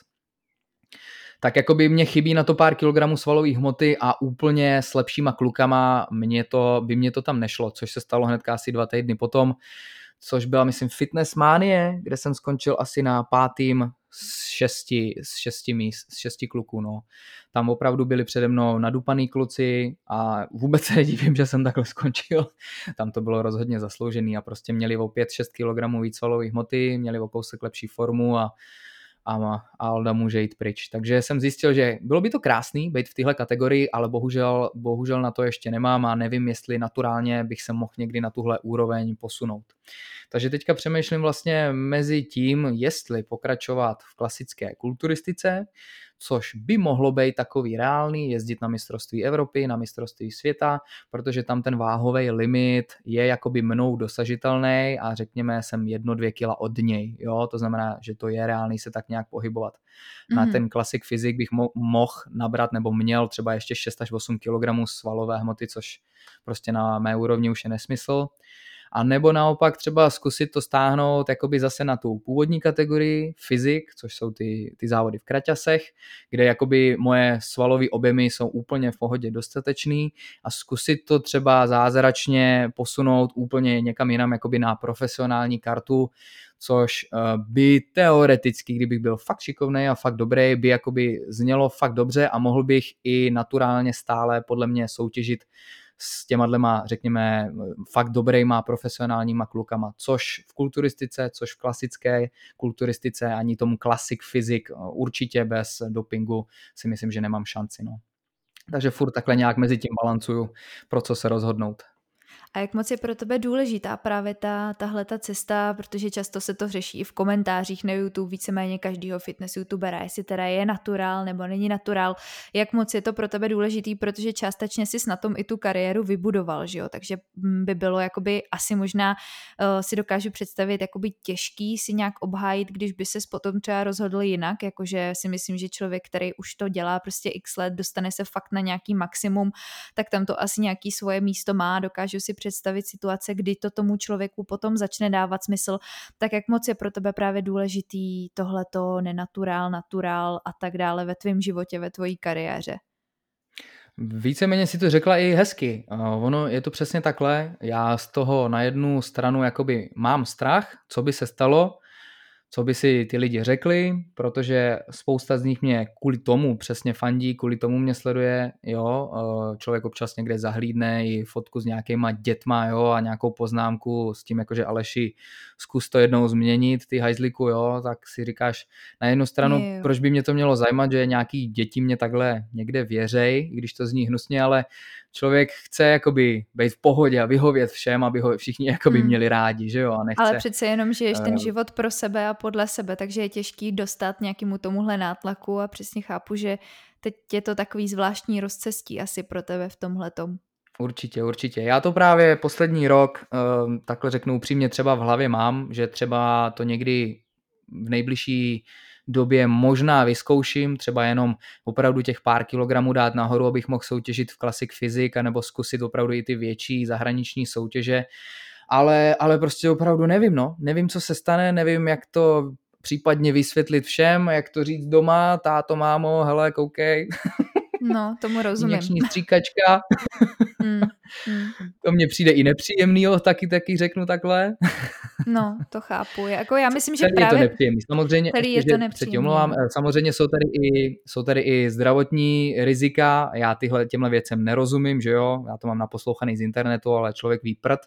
tak jako by mě chybí na to pár kilogramů svalové hmoty a úplně s lepšíma klukama mě to, by mě to tam nešlo, což se stalo hned asi dva týdny potom, což byla, myslím, Fitness Manie, kde jsem skončil asi na pátým z šesti, z šesti míst, z šesti kluků, no. Tam opravdu byli přede mnou nadupaný kluci a vůbec se nedivím, že jsem takhle skončil. Tam to bylo rozhodně zasloužený a prostě měli o 5-6 kg víc svalové hmoty, měli o kousek lepší formu a a Alda může jít pryč. Takže jsem zjistil, že bylo by to krásný být v téhle kategorii, ale bohužel, bohužel na to ještě nemám a nevím, jestli naturálně bych se mohl někdy na tuhle úroveň posunout. Takže teďka přemýšlím vlastně mezi tím, jestli pokračovat v klasické kulturistice, což by mohlo být takový reálný, jezdit na mistrovství Evropy, na mistrovství světa, protože tam ten váhový limit je jakoby mnou dosažitelný a řekněme jsem jedno, dvě kila od něj, jo, to znamená, že to je reálný se tak nějak pohybovat. Mm-hmm. Na mhm. ten klasik fyzik bych mo- mohl nabrat nebo měl třeba ještě 6 až 8 kg svalové hmoty, což prostě na mé úrovni už je nesmysl a nebo naopak třeba zkusit to stáhnout jakoby zase na tu původní kategorii fyzik, což jsou ty, ty závody v kraťasech, kde jakoby moje svalové objemy jsou úplně v pohodě dostatečný. A zkusit to třeba zázračně posunout úplně někam jinam jakoby na profesionální kartu, což eh, by teoreticky, kdybych byl fakt šikovný a fakt dobrý, by jakoby znělo fakt dobře a mohl bych i naturálně stále podle mě soutěžit s těma dlema, řekněme, fakt dobrýma profesionálníma klukama, což v kulturistice, což v klasické kulturistice, ani tomu klasik fyzik určitě bez dopingu si myslím, že nemám šanci. No. Takže furt takhle nějak mezi tím balancuju, pro co se rozhodnout. A jak moc je pro tebe důležitá právě ta, tahle ta cesta, protože často se to řeší i v komentářích na YouTube, víceméně každého fitness youtubera, jestli teda je naturál nebo není naturál, jak moc je to pro tebe důležitý, protože částečně si na tom i tu kariéru vybudoval, že jo, takže mm, by bylo jakoby asi možná uh, si dokážu představit jakoby těžký si nějak obhájit, když by se potom třeba rozhodl jinak, jakože si myslím, že člověk, který už to dělá prostě x let, dostane se fakt na nějaký maximum, tak tam to asi nějaký svoje místo má, dokážu si představit situace, kdy to tomu člověku potom začne dávat smysl, tak jak moc je pro tebe právě důležitý tohleto nenaturál, naturál a tak dále ve tvém životě, ve tvojí kariéře? Víceméně si to řekla i hezky. Ono je to přesně takhle. Já z toho na jednu stranu jakoby mám strach, co by se stalo, co by si ty lidi řekli, protože spousta z nich mě kvůli tomu přesně fandí, kvůli tomu mě sleduje, jo, eh, člověk občas někde zahlídne i fotku s nějakýma dětma, jo, a nějakou poznámku s tím, jakože Aleši, zkus to jednou změnit, ty hajzliku, jo, tak si říkáš na jednu stranu, je, proč by mě to mělo zajímat, že nějaký děti mě takhle někde věřej, když to zní hnusně, ale člověk chce jakoby být v pohodě a vyhovět všem, aby ho všichni jakoby hmm. měli rádi, že jo? A nechce, Ale přece jenom žiješ uh, ten život pro sebe a podle sebe, takže je těžký dostat nějakému tomuhle nátlaku a přesně chápu, že teď je to takový zvláštní rozcestí asi pro tebe v tomhle tom. Určitě, určitě. Já to právě poslední rok, um, takhle řeknu upřímně, třeba v hlavě mám, že třeba to někdy v nejbližší době možná vyzkouším, třeba jenom opravdu těch pár kilogramů dát nahoru, abych mohl soutěžit v Classic Physique, nebo zkusit opravdu i ty větší zahraniční soutěže, ale, ale prostě opravdu nevím, no. Nevím, co se stane, nevím, jak to případně vysvětlit všem, jak to říct doma, táto, mámo, hele, koukej. No, tomu rozumím. Injekční stříkačka. Mm, mm. To mně přijde i nepříjemný, jo, taky, taky řeknu takhle. No, to chápu. Jako já myslím, že právě... je to nepříjemný. Samozřejmě, celý je to nepříjemný. omlouvám, eh, samozřejmě jsou tady, i, jsou tady i zdravotní rizika. Já tyhle, těmhle věcem nerozumím, že jo. Já to mám naposlouchaný z internetu, ale člověk ví prd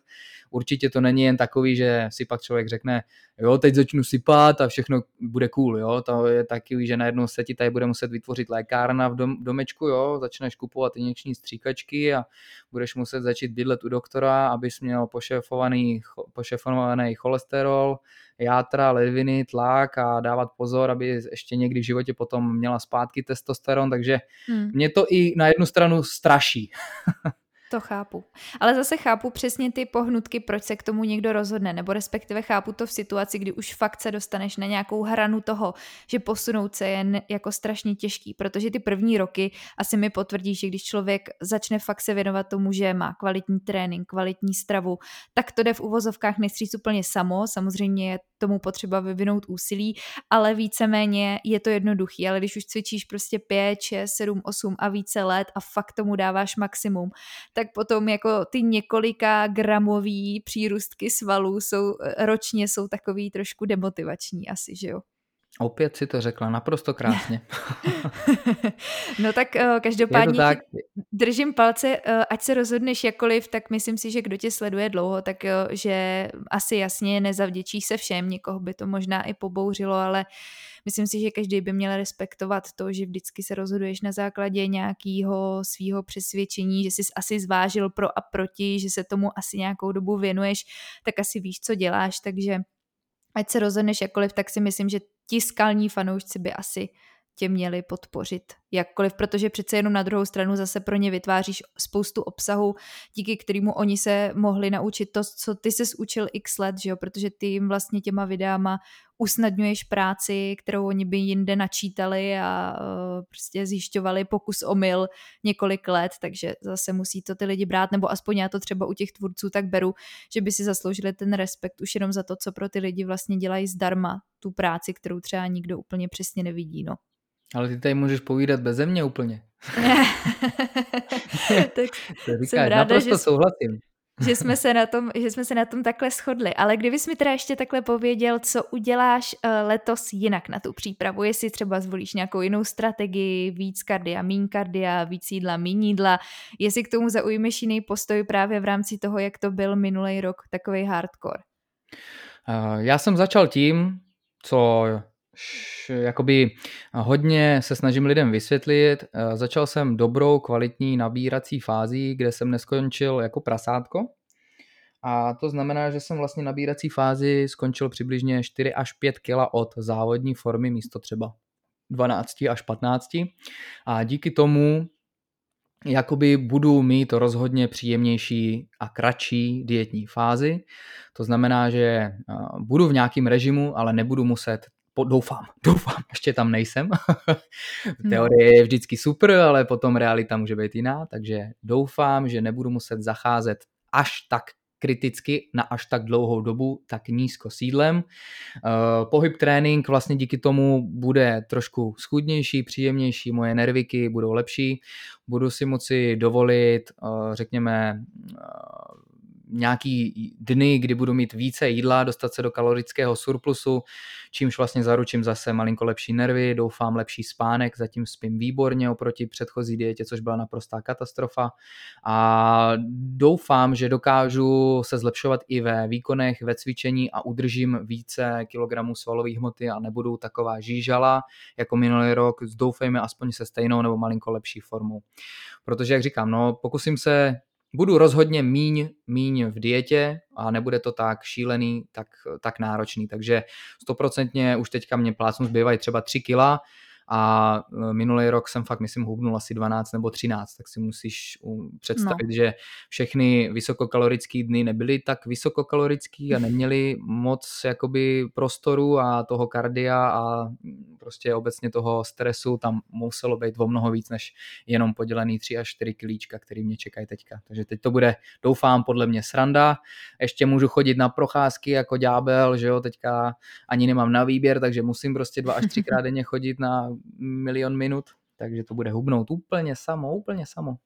určitě to není jen takový, že si pak člověk řekne, jo, teď začnu sypat a všechno bude cool, jo, to je takový, že najednou se ti tady bude muset vytvořit lékárna v dom, domečku, jo, začneš kupovat injekční stříkačky a budeš muset začít bydlet u doktora, abys měl pošefovaný, pošefovaný cholesterol, játra, ledviny, tlak a dávat pozor, aby ještě někdy v životě potom měla zpátky testosteron, takže hmm. mě to i na jednu stranu straší. To chápu. Ale zase chápu přesně ty pohnutky, proč se k tomu někdo rozhodne, nebo respektive chápu to v situaci, kdy už fakt se dostaneš na nějakou hranu toho, že posunout se je jako strašně těžký, protože ty první roky asi mi potvrdí, že když člověk začne fakt se věnovat tomu, že má kvalitní trénink, kvalitní stravu, tak to jde v uvozovkách nestříc úplně samo, samozřejmě je tomu potřeba vyvinout úsilí, ale víceméně je to jednoduchý, ale když už cvičíš prostě 5, 6, 7, 8 a více let a fakt tomu dáváš maximum, tak potom jako ty několika gramový přírůstky svalů jsou eh, ročně jsou takový trošku demotivační asi, že jo? Opět si to řekla naprosto krásně. no tak uh, každopádně tak. držím palce, uh, ať se rozhodneš jakoliv, tak myslím si, že kdo tě sleduje dlouho, tak uh, že asi jasně nezavděčí se všem, někoho by to možná i pobouřilo, ale myslím si, že každý by měl respektovat to, že vždycky se rozhoduješ na základě nějakého svého přesvědčení, že jsi asi zvážil pro a proti, že se tomu asi nějakou dobu věnuješ, tak asi víš, co děláš, takže ať se rozhodneš jakkoliv, tak si myslím, že ti skalní fanoušci by asi tě měli podpořit jakkoliv, protože přece jenom na druhou stranu zase pro ně vytváříš spoustu obsahu, díky kterému oni se mohli naučit to, co ty se učil x let, že jo? protože ty jim vlastně těma videama usnadňuješ práci, kterou oni by jinde načítali a uh, prostě zjišťovali pokus omyl několik let, takže zase musí to ty lidi brát, nebo aspoň já to třeba u těch tvůrců tak beru, že by si zasloužili ten respekt už jenom za to, co pro ty lidi vlastně dělají zdarma, tu práci, kterou třeba nikdo úplně přesně nevidí, no. Ale ty tady můžeš povídat bez mě úplně. tak to říkáš, jsem ráda, naprosto že, souhlasím. Že, jsme se na tom, že jsme se na tom takhle shodli. Ale kdybys mi teda ještě takhle pověděl, co uděláš uh, letos jinak na tu přípravu, jestli třeba zvolíš nějakou jinou strategii, víc kardia, mín kardia, víc jídla, mín jídla, jestli k tomu zaujmeš jiný postoj právě v rámci toho, jak to byl minulý rok, takový hardcore. Uh, já jsem začal tím, co jakoby hodně se snažím lidem vysvětlit. Eh, začal jsem dobrou, kvalitní nabírací fází, kde jsem neskončil jako prasátko. A to znamená, že jsem vlastně nabírací fázi skončil přibližně 4 až 5 kg od závodní formy místo třeba 12 až 15. A díky tomu jakoby budu mít rozhodně příjemnější a kratší dietní fázi. To znamená, že eh, budu v nějakém režimu, ale nebudu muset doufám, doufám, ještě tam nejsem. Teorie je vždycky super, ale potom realita může být jiná, takže doufám, že nebudu muset zacházet až tak kriticky na až tak dlouhou dobu, tak nízko sídlem. Uh, pohyb trénink vlastně díky tomu bude trošku schudnější, příjemnější, moje nerviky budou lepší, budu si moci dovolit, uh, řekněme, uh, nějaký dny, kdy budu mít více jídla, dostat se do kalorického surplusu, čímž vlastně zaručím zase malinko lepší nervy, doufám lepší spánek, zatím spím výborně oproti předchozí dietě, což byla naprostá katastrofa a doufám, že dokážu se zlepšovat i ve výkonech, ve cvičení a udržím více kilogramů svalové hmoty a nebudu taková žížala jako minulý rok, doufejme aspoň se stejnou nebo malinko lepší formou. Protože, jak říkám, no, pokusím se budu rozhodně míň, míň v dietě a nebude to tak šílený, tak, tak náročný. Takže stoprocentně už teďka mě plácnu zbývají třeba 3 kila, a e, minulý rok jsem fakt, myslím, hubnul asi 12 nebo 13, tak si musíš představit, no. že všechny vysokokalorické dny nebyly tak vysokokalorický a neměly moc jakoby prostoru a toho kardia a prostě obecně toho stresu tam muselo být o mnoho víc než jenom podělený 3 až 4 kilíčka, který mě čekají teďka. Takže teď to bude, doufám, podle mě sranda. Ještě můžu chodit na procházky jako ďábel, že jo, teďka ani nemám na výběr, takže musím prostě dva až třikrát denně chodit na milion minut, takže to bude hubnout úplně samo, úplně samo.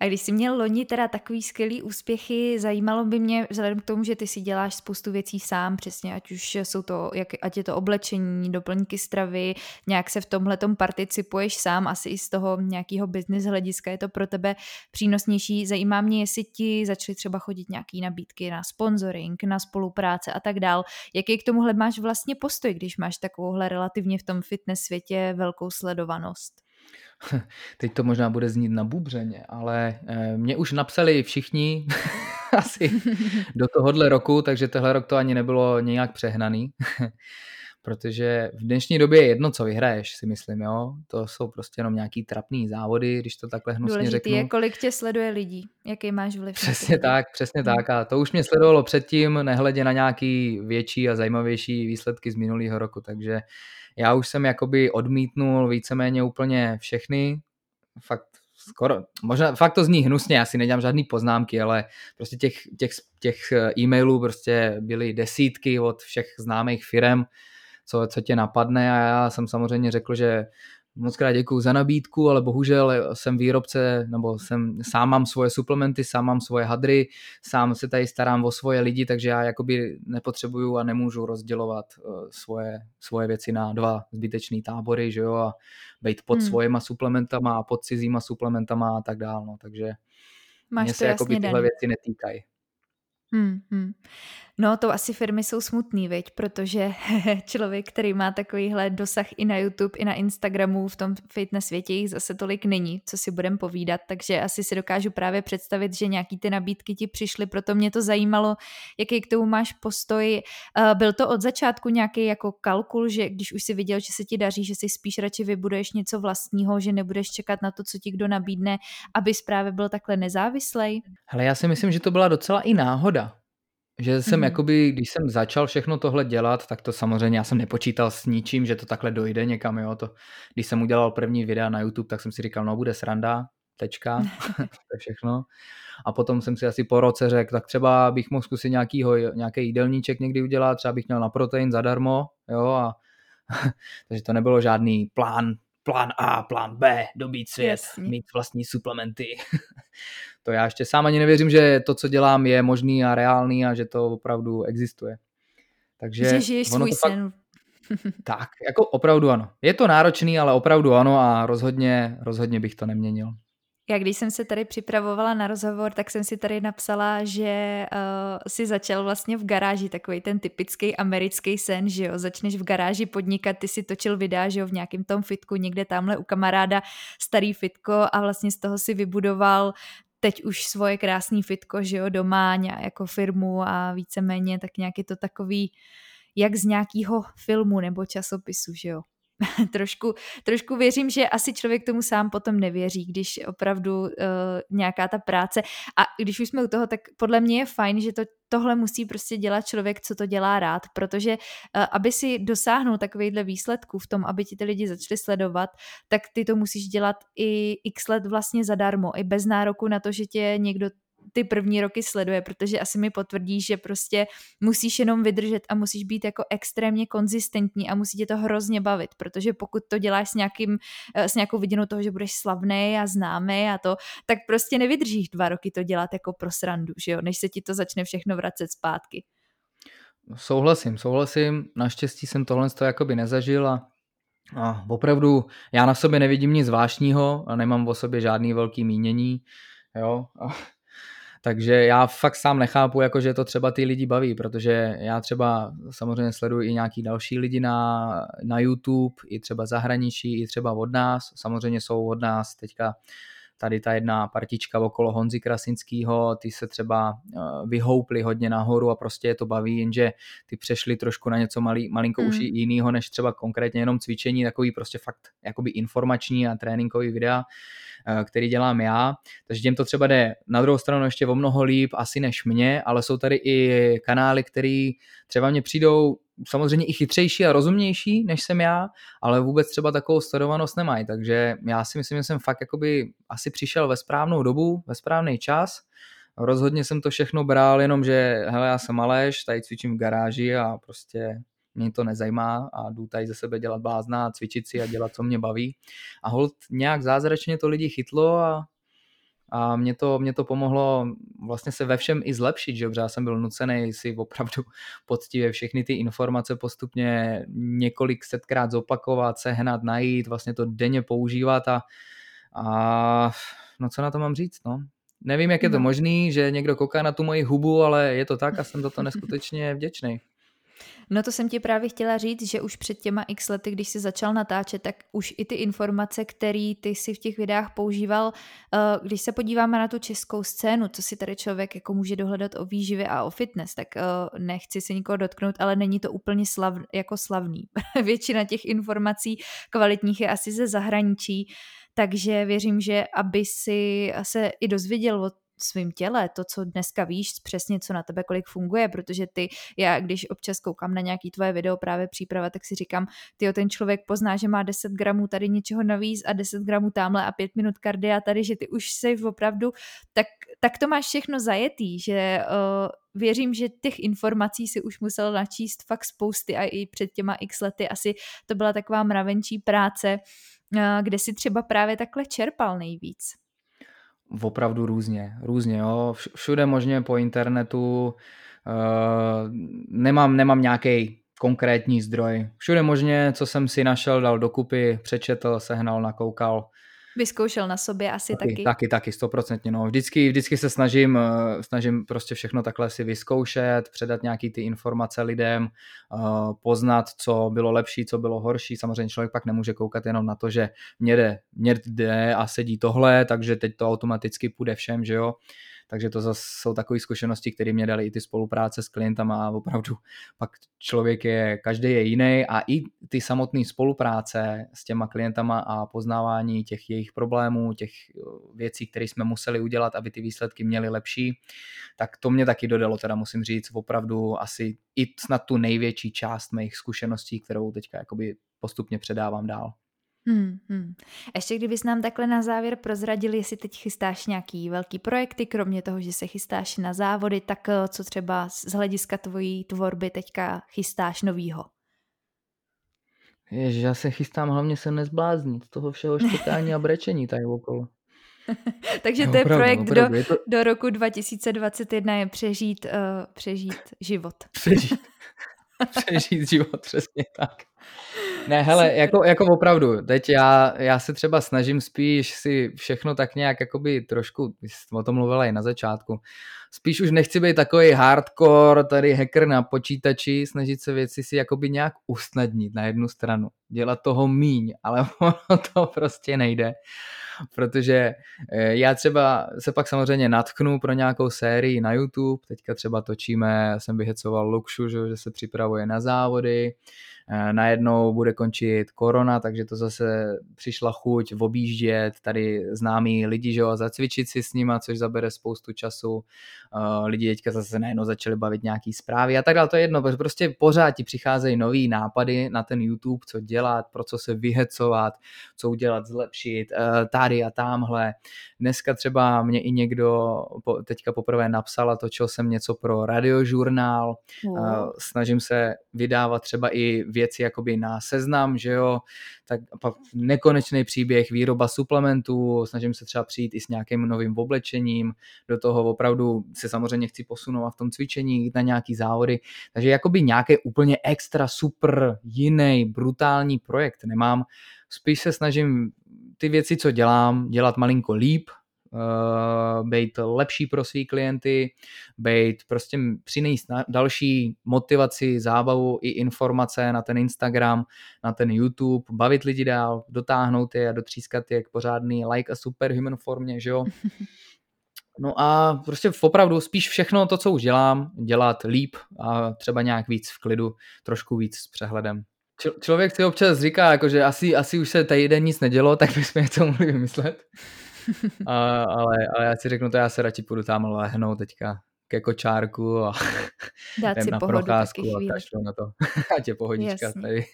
A když jsi měl loni teda takový skvělý úspěchy, zajímalo by mě, vzhledem k tomu, že ty si děláš spoustu věcí sám, přesně, ať už jsou to, jak, ať je to oblečení, doplňky stravy, nějak se v tomhle participuješ sám, asi i z toho nějakého business hlediska je to pro tebe přínosnější. Zajímá mě, jestli ti začaly třeba chodit nějaký nabídky na sponsoring, na spolupráce a tak dál. Jaký k tomuhle máš vlastně postoj, když máš takovouhle relativně v tom fitness světě velkou sledovanost? teď to možná bude znít na bubřeně, ale eh, mě už napsali všichni asi do tohohle roku, takže tenhle rok to ani nebylo nějak přehnaný. protože v dnešní době je jedno, co vyhraješ, si myslím, jo. To jsou prostě jenom nějaký trapný závody, když to takhle hnusně Důležitý řeknu. je, kolik tě sleduje lidí, jaký máš vliv. Přesně tak, přesně hmm. tak. A to už mě sledovalo předtím, nehledě na nějaký větší a zajímavější výsledky z minulého roku, takže já už jsem jakoby odmítnul víceméně úplně všechny, fakt skoro, možná fakt to zní hnusně, já si nedělám žádný poznámky, ale prostě těch, těch, těch eh, e-mailů prostě byly desítky od všech známých firm, co, co tě napadne. A já jsem samozřejmě řekl, že Moc krát děkuji za nabídku, ale bohužel jsem výrobce, nebo jsem, sám mám svoje suplementy, sám mám svoje hadry, sám se tady starám o svoje lidi, takže já jakoby nepotřebuju a nemůžu rozdělovat uh, svoje, svoje věci na dva zbytečný tábory, že jo, a být pod hmm. svojima suplementama a pod cizíma suplementama a tak dál, no, takže Máš mě se jakoby tyhle věci netýkají. Hmm, hmm. No, to asi firmy jsou smutný, viď? protože člověk, který má takovýhle dosah i na YouTube, i na Instagramu, v tom fitness světě jich zase tolik není, co si budem povídat, takže asi si dokážu právě představit, že nějaký ty nabídky ti přišly, proto mě to zajímalo, jaký k tomu máš postoj. Byl to od začátku nějaký jako kalkul, že když už si viděl, že se ti daří, že si spíš radši vybuduješ něco vlastního, že nebudeš čekat na to, co ti kdo nabídne, aby právě byl takhle nezávislej? Hele, já si myslím, že to byla docela i náhoda, že jsem mm-hmm. jakoby, když jsem začal všechno tohle dělat, tak to samozřejmě já jsem nepočítal s ničím, že to takhle dojde někam, jo. To, když jsem udělal první videa na YouTube, tak jsem si říkal, no bude sranda, tečka, to je všechno. A potom jsem si asi po roce řekl, tak třeba bych mohl zkusit nějakýho, nějaký jídelníček někdy udělat, třeba bych měl na protein zadarmo, jo, a takže to nebylo žádný plán, plán A, plán B, dobít svět, Jasně. mít vlastní suplementy. To já ještě sám ani nevěřím, že to, co dělám, je možný a reálný a že to opravdu existuje. Takže že žiješ svůj fakt... sen. tak, jako opravdu ano. Je to náročný, ale opravdu ano a rozhodně, rozhodně bych to neměnil. Já když jsem se tady připravovala na rozhovor, tak jsem si tady napsala, že uh, si začal vlastně v garáži, takový ten typický americký sen, že jo, začneš v garáži podnikat, ty si točil videa, že jo, v nějakém tom fitku, někde tamhle u kamaráda starý fitko a vlastně z toho si vybudoval teď už svoje krásný fitko, že jo, doma jako firmu a víceméně tak nějak je to takový jak z nějakého filmu nebo časopisu, že jo. trošku, trošku věřím, že asi člověk tomu sám potom nevěří, když opravdu uh, nějaká ta práce. A když už jsme u toho, tak podle mě je fajn, že to, tohle musí prostě dělat člověk, co to dělá rád, protože uh, aby si dosáhnul takovýchhle výsledků v tom, aby ti ty lidi začali sledovat, tak ty to musíš dělat i x let vlastně zadarmo, i bez nároku na to, že tě někdo ty první roky sleduje, protože asi mi potvrdí, že prostě musíš jenom vydržet a musíš být jako extrémně konzistentní a musí tě to hrozně bavit, protože pokud to děláš s, nějakým, eh, s nějakou vidinou toho, že budeš slavný a známý a to, tak prostě nevydržíš dva roky to dělat jako pro srandu, že jo, než se ti to začne všechno vracet zpátky. Souhlasím, souhlasím. Naštěstí jsem tohle to jakoby nezažil a, a opravdu já na sobě nevidím nic zvláštního nemám o sobě žádný velký mínění. Jo? A, takže já fakt sám nechápu, jako že to třeba ty lidi baví, protože já třeba samozřejmě sleduji i nějaký další lidi na, na YouTube, i třeba zahraničí, i třeba od nás. Samozřejmě jsou od nás teďka tady ta jedna partička okolo Honzy Krasinského, ty se třeba eh, vyhoupli hodně nahoru a prostě je to baví, jenže ty přešli trošku na něco malý, malinko mm. už jiného, než třeba konkrétně jenom cvičení, takový prostě fakt jakoby informační a tréninkový videa, eh, který dělám já, takže těm to třeba jde na druhou stranu ještě o mnoho líp asi než mě, ale jsou tady i kanály, které třeba mě přijdou samozřejmě i chytřejší a rozumnější, než jsem já, ale vůbec třeba takovou sledovanost nemají, takže já si myslím, že jsem fakt jakoby asi přišel ve správnou dobu, ve správný čas, rozhodně jsem to všechno bral, jenom že hele, já jsem Aleš, tady cvičím v garáži a prostě mě to nezajímá a jdu tady ze sebe dělat blázna, cvičit si a dělat, co mě baví. A hold nějak zázračně to lidi chytlo a a mě to, mě to pomohlo vlastně se ve všem i zlepšit, že já jsem byl nucený si opravdu poctivě všechny ty informace postupně několik setkrát zopakovat, sehnat, najít, vlastně to denně používat a, a no co na to mám říct, no. Nevím, jak je to no. možný, že někdo kouká na tu moji hubu, ale je to tak a jsem za to neskutečně vděčný. No to jsem ti právě chtěla říct, že už před těma x lety, když jsi začal natáčet, tak už i ty informace, které ty si v těch videách používal, eh, když se podíváme na tu českou scénu, co si tady člověk jako může dohledat o výživě a o fitness, tak eh, nechci se nikoho dotknout, ale není to úplně slav, jako slavný. Většina těch informací kvalitních je asi ze zahraničí, takže věřím, že aby si se i dozvěděl o svým těle, to, co dneska víš, přesně co na tebe kolik funguje, protože ty, já když občas koukám na nějaký tvoje video právě příprava, tak si říkám, ty ten člověk pozná, že má 10 gramů tady něčeho navíc a 10 gramů tamhle a 5 minut kardia tady, že ty už jsi opravdu, tak, tak to máš všechno zajetý, že uh, věřím, že těch informací si už musel načíst fakt spousty a i před těma x lety asi to byla taková mravenčí práce, uh, kde si třeba právě takhle čerpal nejvíc opravdu různě, různě, jo. Všude možně po internetu, uh, nemám, nemám nějaký konkrétní zdroj. Všude možně, co jsem si našel, dal dokupy, přečetl, sehnal, nakoukal. Vyzkoušel na sobě asi taky. Taky, taky, taky stoprocentně. No. Vždycky, vždycky se snažím, eh, snažím prostě všechno takhle si vyzkoušet, předat nějaký ty informace lidem, eh, poznat, co bylo lepší, co bylo horší. Samozřejmě člověk pak nemůže koukat jenom na to, že mě jde, mě jde a sedí tohle, takže teď to automaticky půjde všem, že jo takže to zase jsou takové zkušenosti, které mě dali i ty spolupráce s klientama a opravdu pak člověk je, každý je jiný a i ty samotné spolupráce s těma klientama a poznávání těch jejich problémů, těch eh, věcí, které jsme museli udělat, aby ty výsledky měly lepší, tak to mě taky dodalo, teda musím říct, opravdu asi i snad tu největší část mých zkušeností, kterou teďka jakoby postupně předávám dál. Hmm, hmm. Ještě kdybys nám takhle na závěr prozradil, jestli teď chystáš nějaký velký projekty, kromě toho, že se chystáš na závody, tak eh, co třeba z hlediska tvojí tvorby teďka chystáš novýho? Ježiš, já se chystám hlavně se nezbláznit z toho všeho štěkání a brečení tady okolo. Takže to je opravdu, projekt opravdu, do, je to... do roku 2021 je přežít, uh, přežít život. Přežít. přežít život, přesně tak. Ne, hele, jako, jako opravdu, teď já, já se třeba snažím spíš si všechno tak nějak jakoby trošku, o tom mluvila i na začátku, spíš už nechci být takový hardcore, tady hacker na počítači, snažit se věci si jakoby nějak usnadnit na jednu stranu, dělat toho míň, ale ono to prostě nejde, protože eh, já třeba se pak samozřejmě natknu pro nějakou sérii na YouTube, teďka třeba točíme, jsem vyhecoval Luxu, že se připravuje na závody, najednou bude končit korona, takže to zase přišla chuť objíždět tady známí lidi, že jo, zacvičit si s nima, což zabere spoustu času. Eh, lidi teďka zase najednou začali bavit nějaký zprávy a tak dále, to je jedno, protože prostě pořád ti přicházejí nový nápady na ten YouTube, co dělat, pro co se vyhecovat, co udělat, zlepšit, eh, tady a tamhle. Dneska třeba mě i někdo teďka poprvé napsal a točil jsem něco pro radiožurnál. Wow. Snažím se vydávat třeba i věci jakoby na seznam, že jo, tak pak nekonečný příběh, výroba suplementů, snažím se třeba přijít i s nějakým novým oblečením, do toho opravdu se samozřejmě chci posunout v tom cvičení, na nějaký závody, takže jakoby nějaký úplně extra super jiný brutální projekt nemám, spíš se snažím ty věci, co dělám, dělat malinko líp, uh, být lepší pro svý klienty, být prostě přinést další motivaci, zábavu i informace na ten Instagram, na ten YouTube, bavit lidi dál, dotáhnout je a dotřískat je k pořádný like a superhuman formě, že jo. No a prostě opravdu spíš všechno to, co už dělám, dělat líp a třeba nějak víc v klidu, trošku víc s přehledem. Č- člověk si občas říká, jako, že asi, asi už se týden nic nedělo, tak bychom něco mohli vymyslet. A, ale, ale já si řeknu, to já se radši půjdu tam lehnout teďka ke kočárku a Dát si na procházku a kašlu na to. Ať je pohodička Jasně. tady.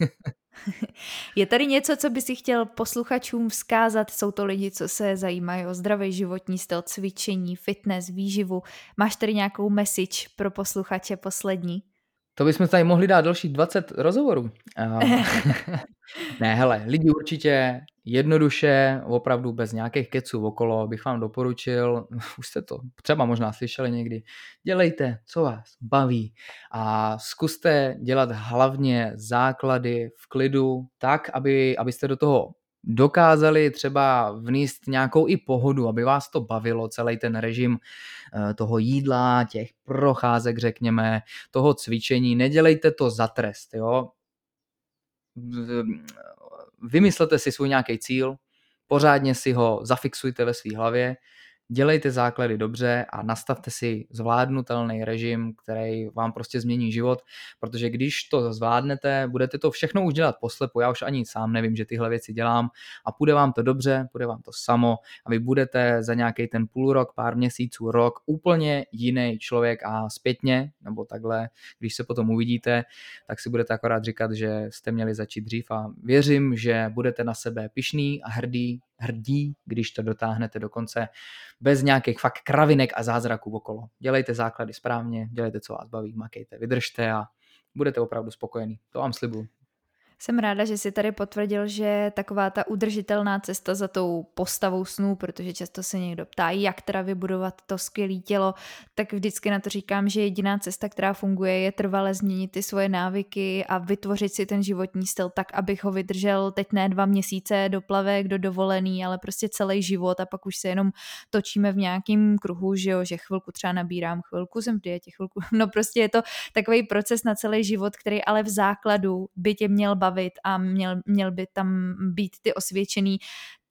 je tady něco, co by si chtěl posluchačům vzkázat? Jsou to lidi, co se zajímají o zdravý životní styl, cvičení, fitness, výživu. Máš tady nějakou message pro posluchače poslední? To bychom tady mohli dát další 20 rozhovorů. ne, hele, lidi určitě jednoduše, opravdu bez nějakých keců okolo, bych vám doporučil, už jste to třeba možná slyšeli někdy, dělejte, co vás baví a zkuste dělat hlavně základy v klidu tak, aby, abyste do toho dokázali třeba vníst nějakou i pohodu, aby vás to bavilo, celý ten režim eh, toho jídla, těch procházek, řekněme, toho cvičení. Nedělejte to za trest, jo. Vymyslete si svůj nějaký cíl, pořádně si ho zafixujte ve své hlavě dělejte základy dobře a nastavte si zvládnutelný režim, který vám prostě změní život, protože když to zvládnete, budete to všechno už dělat poslepu, já už ani sám nevím, že tyhle věci dělám a půjde vám to dobře, půjde vám to samo a vy budete za nějaký ten půl rok, pár měsíců, rok úplně jiný člověk a zpětně, nebo takhle, když se potom uvidíte, tak si budete akorát říkat, že jste měli začít dřív. A věřím, že budete na sebe pišný a hrdý hrdí, když to dotáhnete do konce bez nějakých fakt kravinek a zázraků okolo. Dělejte základy správně, dělejte, co vás baví, makejte, vydržte a budete opravdu spokojení. To vám slibuju. Jsem ráda, že si tady potvrdil, že taková ta udržitelná cesta za tou postavou snů, protože často se někdo ptá, jak teda vybudovat to skvělé tělo, tak vždycky na to říkám, že jediná cesta, která funguje, je trvale změnit ty svoje návyky a vytvořit si ten životní styl tak, abych ho vydržel teď ne dva měsíce do plavek, do dovolený, ale prostě celý život. A pak už se jenom točíme v nějakém kruhu, že jo, že chvilku třeba nabírám, chvilku jsem v dietě, chvilku, no prostě je to takový proces na celý život, který ale v základu by tě měl bavit bavit a měl, měl by tam být ty osvědčený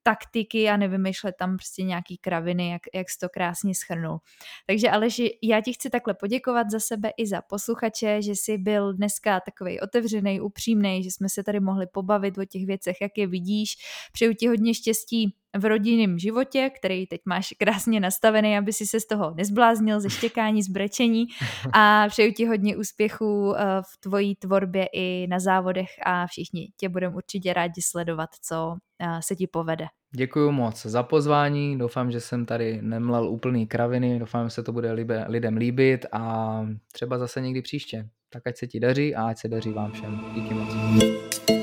taktiky a nevymýšlet tam prostě nějaký kraviny, jak, jak jsi to krásně schrnul. Takže Aleši, já ti chci takhle poděkovat za sebe i za posluchače, že jsi byl dneska takový otevřený, upřímný, že jsme se tady mohli pobavit o těch věcech, jak je vidíš. Přeju ti hodně štěstí v rodinném životě, který teď máš krásně nastavený, aby si se z toho nezbláznil, ze štěkání, z brečení a přeju ti hodně úspěchů eh, v tvojí tvorbě i na závodech a všichni tě budeme určitě rádi sledovat, co eh, se ti povede. Děkuji moc za pozvání, doufám, že jsem tady nemlel úplný kraviny, doufám, že se to bude lidem líbit a třeba zase někdy příště. Tak ať se ti daří a ať se daří vám všem. Díky moc.